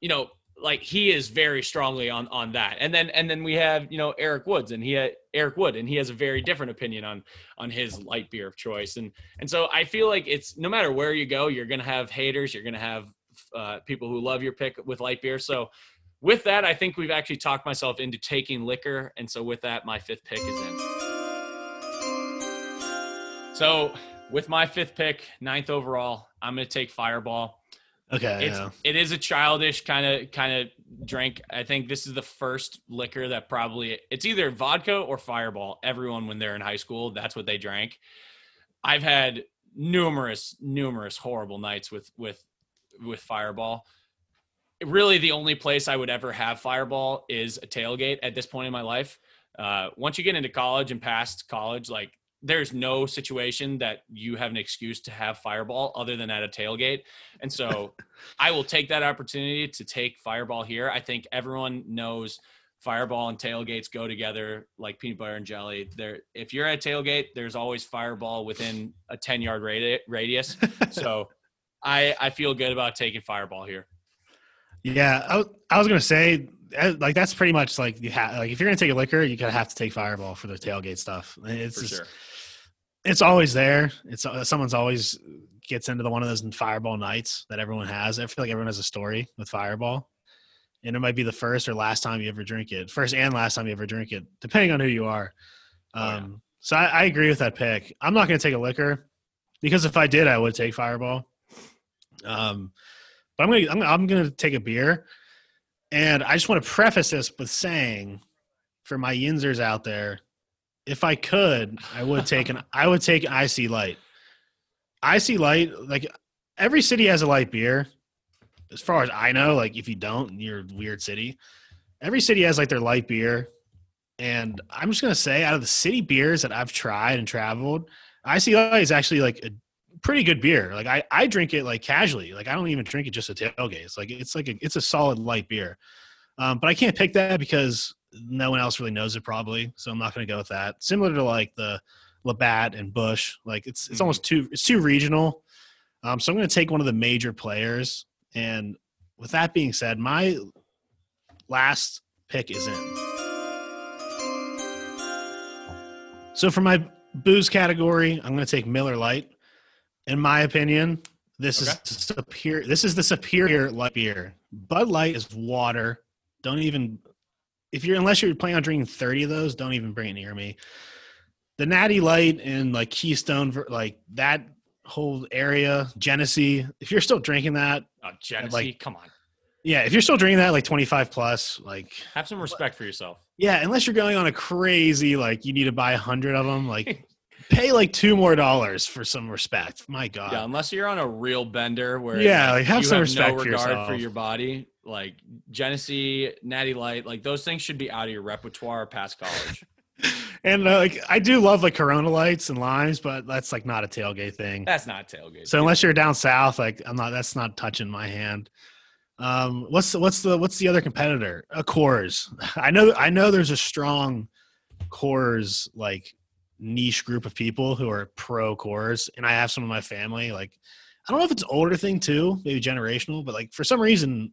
you know, like he is very strongly on on that. And then and then we have you know Eric Woods, and he had Eric Wood, and he has a very different opinion on on his light beer of choice. And and so I feel like it's no matter where you go, you're gonna have haters, you're gonna have uh, people who love your pick with light beer. So with that, I think we've actually talked myself into taking liquor, and so with that, my fifth pick is in. So with my fifth pick, ninth overall, I'm going to take Fireball. Okay. It's yeah. it is a childish kind of kind of drink. I think this is the first liquor that probably it's either vodka or Fireball. Everyone when they're in high school, that's what they drank. I've had numerous numerous horrible nights with with with Fireball. Really, the only place I would ever have Fireball is a tailgate at this point in my life. Uh, once you get into college and past college, like there's no situation that you have an excuse to have fireball other than at a tailgate. And so I will take that opportunity to take fireball here. I think everyone knows fireball and tailgates go together like peanut butter and jelly. There if you're at a tailgate, there's always fireball within a 10 yard radi- radius. so I I feel good about taking fireball here. Yeah, I, was- I was gonna say uh, like that's pretty much like you have like if you're gonna take a liquor, you gotta have to take Fireball for the tailgate stuff. It's For just, sure. it's always there. It's uh, someone's always gets into the one of those Fireball nights that everyone has. I feel like everyone has a story with Fireball, and it might be the first or last time you ever drink it, first and last time you ever drink it, depending on who you are. Um, Oh, yeah. So I, I agree with that pick. I'm not gonna take a liquor because if I did, I would take Fireball. Um, but I'm gonna I'm, I'm gonna take a beer, and I just want to preface this with saying, for my yinzers out there, if I could, I would take an I would take IC light. IC light, like every city has a light beer. As far as I know, like if you don't, you're a weird city. Every city has like their light beer. And I'm just gonna say, out of the city beers that I've tried and traveled, IC light is actually like a pretty good beer. Like I, I drink it like casually. Like I don't even drink it just at tailgates. Like it's like a, it's a solid light beer. Um, but I can't pick that because no one else really knows it probably. So I'm not going to go with that. Similar to like the Labatt and Busch. Like it's it's almost too it's too regional. Um, so I'm going to take one of the major players. And with that being said, my last pick is in. So for my booze category, I'm going to take Miller Lite. In my opinion, this Okay. is superior. This is the superior light beer. Bud Light is water. Don't even if you're unless you're planning on drinking 30 of those, don't even bring it near me. The Natty Light and like Keystone, ver- like that whole area, Genesee. If you're still drinking that, Oh, Genesee, like- come on. yeah, if you're still drinking that, like 25 plus, like Have some respect for yourself. yeah, unless you're going on a crazy like you need to buy a hundred of them, like pay like two more dollars for some respect. My God. Yeah, unless you're on a real bender where Yeah, like, have you some have respect no for regard yourself. for your body. Like Genesee, Natty Light, like those things should be out of your repertoire past college. And uh, like I do love like Corona lights and limes, but that's like not a tailgate thing. That's not tailgate. So unless you're down south, like I'm not. That's not touching my hand. Um, what's the, what's the what's the other competitor? A Coors. I know I know there's a strong Coors like niche group of people who are pro Coors, and I have some of my family. Like I don't know if it's older thing too, maybe generational, but like for some reason,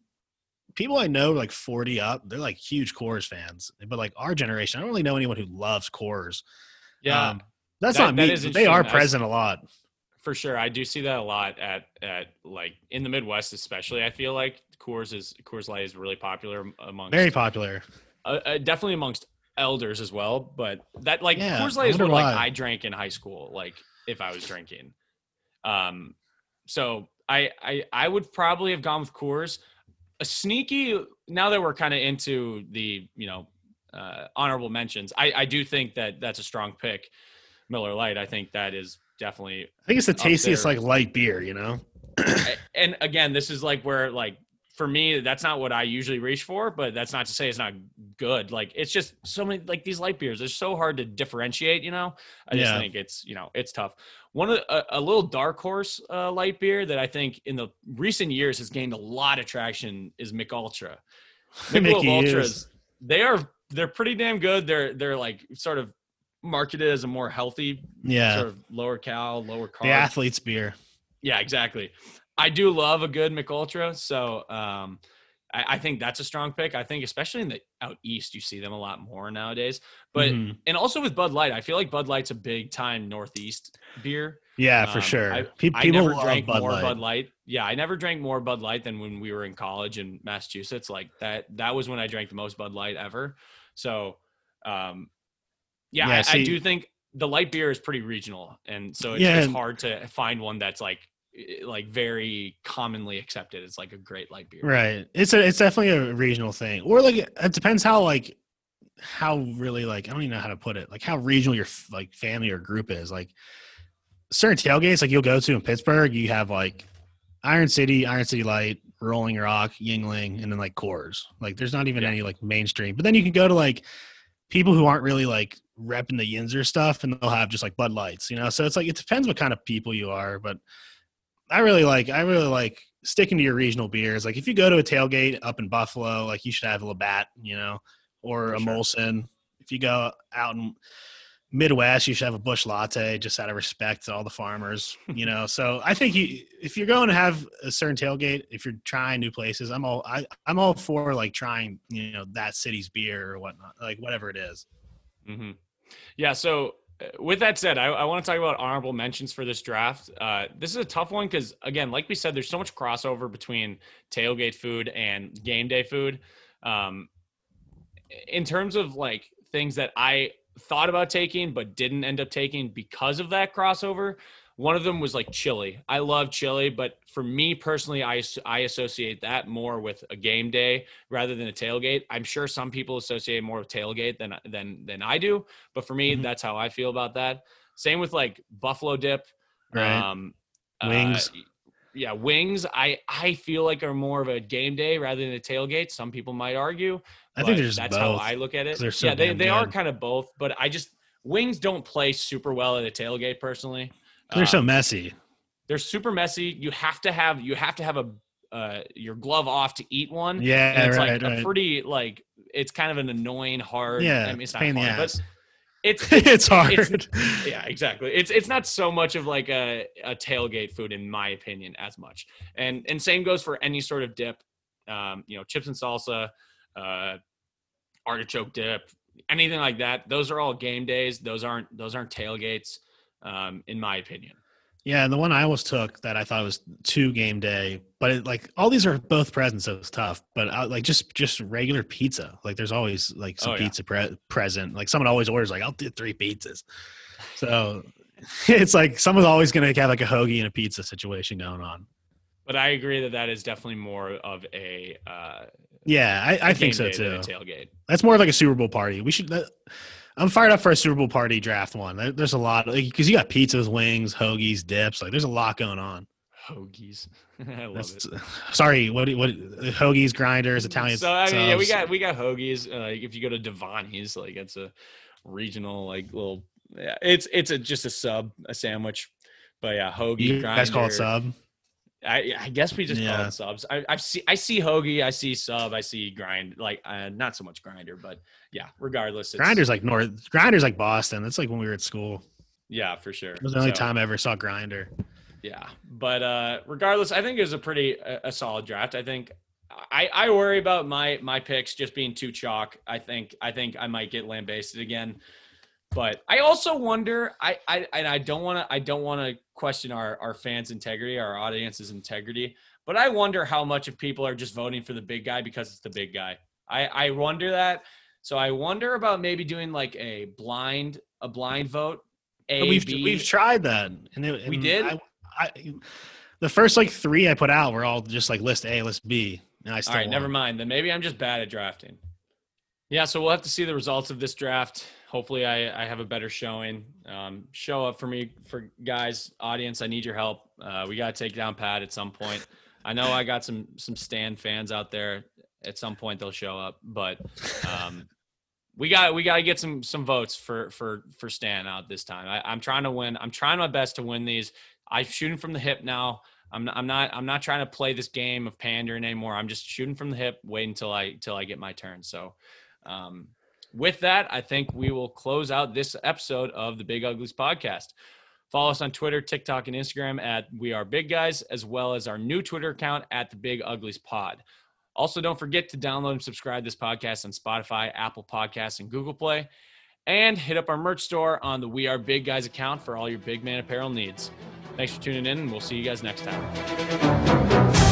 people I know like 40 up, they're like huge Coors fans. But like our generation, I don't really know anyone who loves Coors. yeah, Um, that's That- not me. but They are present a lot. for sure. I do see that a lot at at like in the Midwest, especially. I feel like Coors is Coors Light is really popular amongst Very popular. uh, uh, definitely amongst elders as well. But that like Yeah, Coors Light is what like. I drank in high school, like if I was drinking. Um, so I I I would probably have gone with Coors. A sneaky now that we're kind of into the you know uh, honorable mentions. I I do think that that's a strong pick. Miller Lite. I think that is definitely I think it's the tastiest like light beer, you know. and again, this is like where like for me, that's not what I usually reach for, but that's not to say it's not good. Like it's just so many like these light beers. They're so hard to differentiate. You know, I just Yeah. think it's you know it's tough. One of the, a, a little dark horse uh, light beer that I think in the recent years has gained a lot of traction is Mich Ultra. Mickey Ultras, they are they're pretty damn good. They're they're like sort of marketed as a more healthy Yeah, sort of lower cal, lower carb. the athlete's beer. Yeah, exactly. I do love a good McUltra, so um, I, I think that's a strong pick. I think especially in the out east, you see them a lot more nowadays. But Mhm. and also with Bud Light, I feel like Bud Light's a big time Northeast beer. yeah, for Um, sure. I, Pe- I people never drank Bud more Light. Bud Light. Yeah, I never drank more Bud Light than when we were in college in Massachusetts. Like that, that was when I drank the most Bud Light ever. So, um, yeah, Yeah, I, I do think the light beer is pretty regional, and so it's, Yeah, it's hard to find one that's like like very commonly accepted. It's like a great light beer. Right. It's a it's definitely a regional thing. Or like it depends how like how really like I don't even know how to put it. Like how regional your like family or group is. Like certain tailgates like you'll go to in Pittsburgh, you have like Iron City, Iron City Light, Rolling Rock, Yuengling, and then like Coors. Like there's not even Yeah. any like mainstream. But then you can go to like people who aren't really like repping the Yinzer stuff and they'll have just like Bud Lights, you know? So it's like it depends what kind of people you are, but I really like I really like sticking to your regional beers. Like if you go to a tailgate up in Buffalo, like you should have a Labatt, you know, or For a sure. Molson. If you go out in Midwest, you should have a Busch Latte, just out of respect to all the farmers, you know. so I think you, if you're going to have a certain tailgate, if you're trying new places, I'm all I, I'm all for like trying, you know, that city's beer or whatnot, like whatever it is. hmm Yeah. So, with that said, I, I want to talk about honorable mentions for this draft. Uh, this is a tough one because, again, like we said, there's so much crossover between tailgate food and game day food. Um, in terms of like things that I thought about taking but didn't end up taking because of that crossover, one of them was like chili. I love chili, but for me personally, I I associate that more with a game day rather than a tailgate. I'm sure some people associate more with tailgate than than than I do, but for me, Mhm. that's how I feel about that. Same with like buffalo dip, Right. um, uh, Wings. yeah, wings. I I feel like are more of a game day rather than a tailgate. Some people might argue. I think there's that's both. how I look at it. so yeah, they they are kind of both, but I just wings don't play super well at a tailgate personally. They're so Um, messy. they're super messy. You have to have you have to have a uh, your glove off to eat one. Yeah, and it's right, like right. a pretty like it's kind of an annoying hard. yeah, I mean, it's not pain in the hard, but it's it's hard. it's- yeah, exactly. It's it's not so much of like a, a tailgate food in my opinion as much. And and same goes for any sort of dip. Um, you know, chips and salsa, uh, artichoke dip, anything like that. Those are all game days. Those aren't those aren't tailgates, um, in my opinion. Yeah, and the one I almost took that I thought was two game day, but it, like all these are both present, so it's tough. But uh, like just just regular pizza, like there's always like some Oh, yeah. pizza pre- present. Like someone always orders like I'll do three pizzas. So it's like someone's always gonna have like a hoagie and a pizza situation going on. But I agree that that is definitely more of a uh, Yeah, I, I think so too. tailgate. That's more of like a Super Bowl party. We should. That, I'm fired up for a Super Bowl party draft one. There's a lot because you got pizzas, wings, hoagies, dips. Like there's a lot going on. Hoagies, I love That's, it. sorry, what what hoagies, grinders, Italian. So I mean, yeah, we got we got hoagies. Uh, like if you go to Devani's, like it's a regional like little. Yeah, it's it's a just a sub, a sandwich. But yeah, hoagie. You guys call it sub. I, I guess we just call it subs. I, I see I see hoagie, I see sub, I see grind. Like uh, not so much grinder, but yeah. Regardless, it's, Grinders like North. Grinders like Boston. That's like when we were at school. Yeah, for sure. It was the only So- time I ever saw Grinder. Yeah, but uh, regardless, I think it was a pretty a, a solid draft. I think I, I worry about my my picks just being too chalk. I think I think I might get lambasted again. But I also wonder. I I and I don't want to I don't want to question our our fans' integrity, our audience's integrity. But I wonder how much of people are just voting for the big guy because it's the big guy. I I wonder that. So I wonder about maybe doing like a blind a blind vote. A we've B. we've tried that, and, it, We did? I, I, the first like three I put out were all just like list A, list B, and I still All right, never mind. Then maybe I'm just bad at drafting. Yeah, so we'll have to see the results of this draft. Hopefully, I, I have a better showing. Um, show up for me, for guys, audience. I need your help. Uh, we got to take down Pat at some point. I know I got some some Stan fans out there. At some point, they'll show up, but um, we got we got to get some some votes for for for Stan out this time. I, I'm trying to win. I'm trying my best to win these. I'm shooting from the hip now. I'm not, I'm not I'm not trying to play this game of pandering anymore. I'm just shooting from the hip, wait until I until I get my turn. So um, with that, I think we will close out this episode of the Big Uglies podcast. Follow us on Twitter, TikTok, and Instagram at We Are Big Guys, as well as our new Twitter account at the Big Uglies Pod. Also, don't forget to download and subscribe this podcast on Spotify, Apple Podcasts, and Google Play. And hit up our merch store on the We Are Big Guys account for all your big man apparel needs. Thanks for tuning in, and we'll see you guys next time.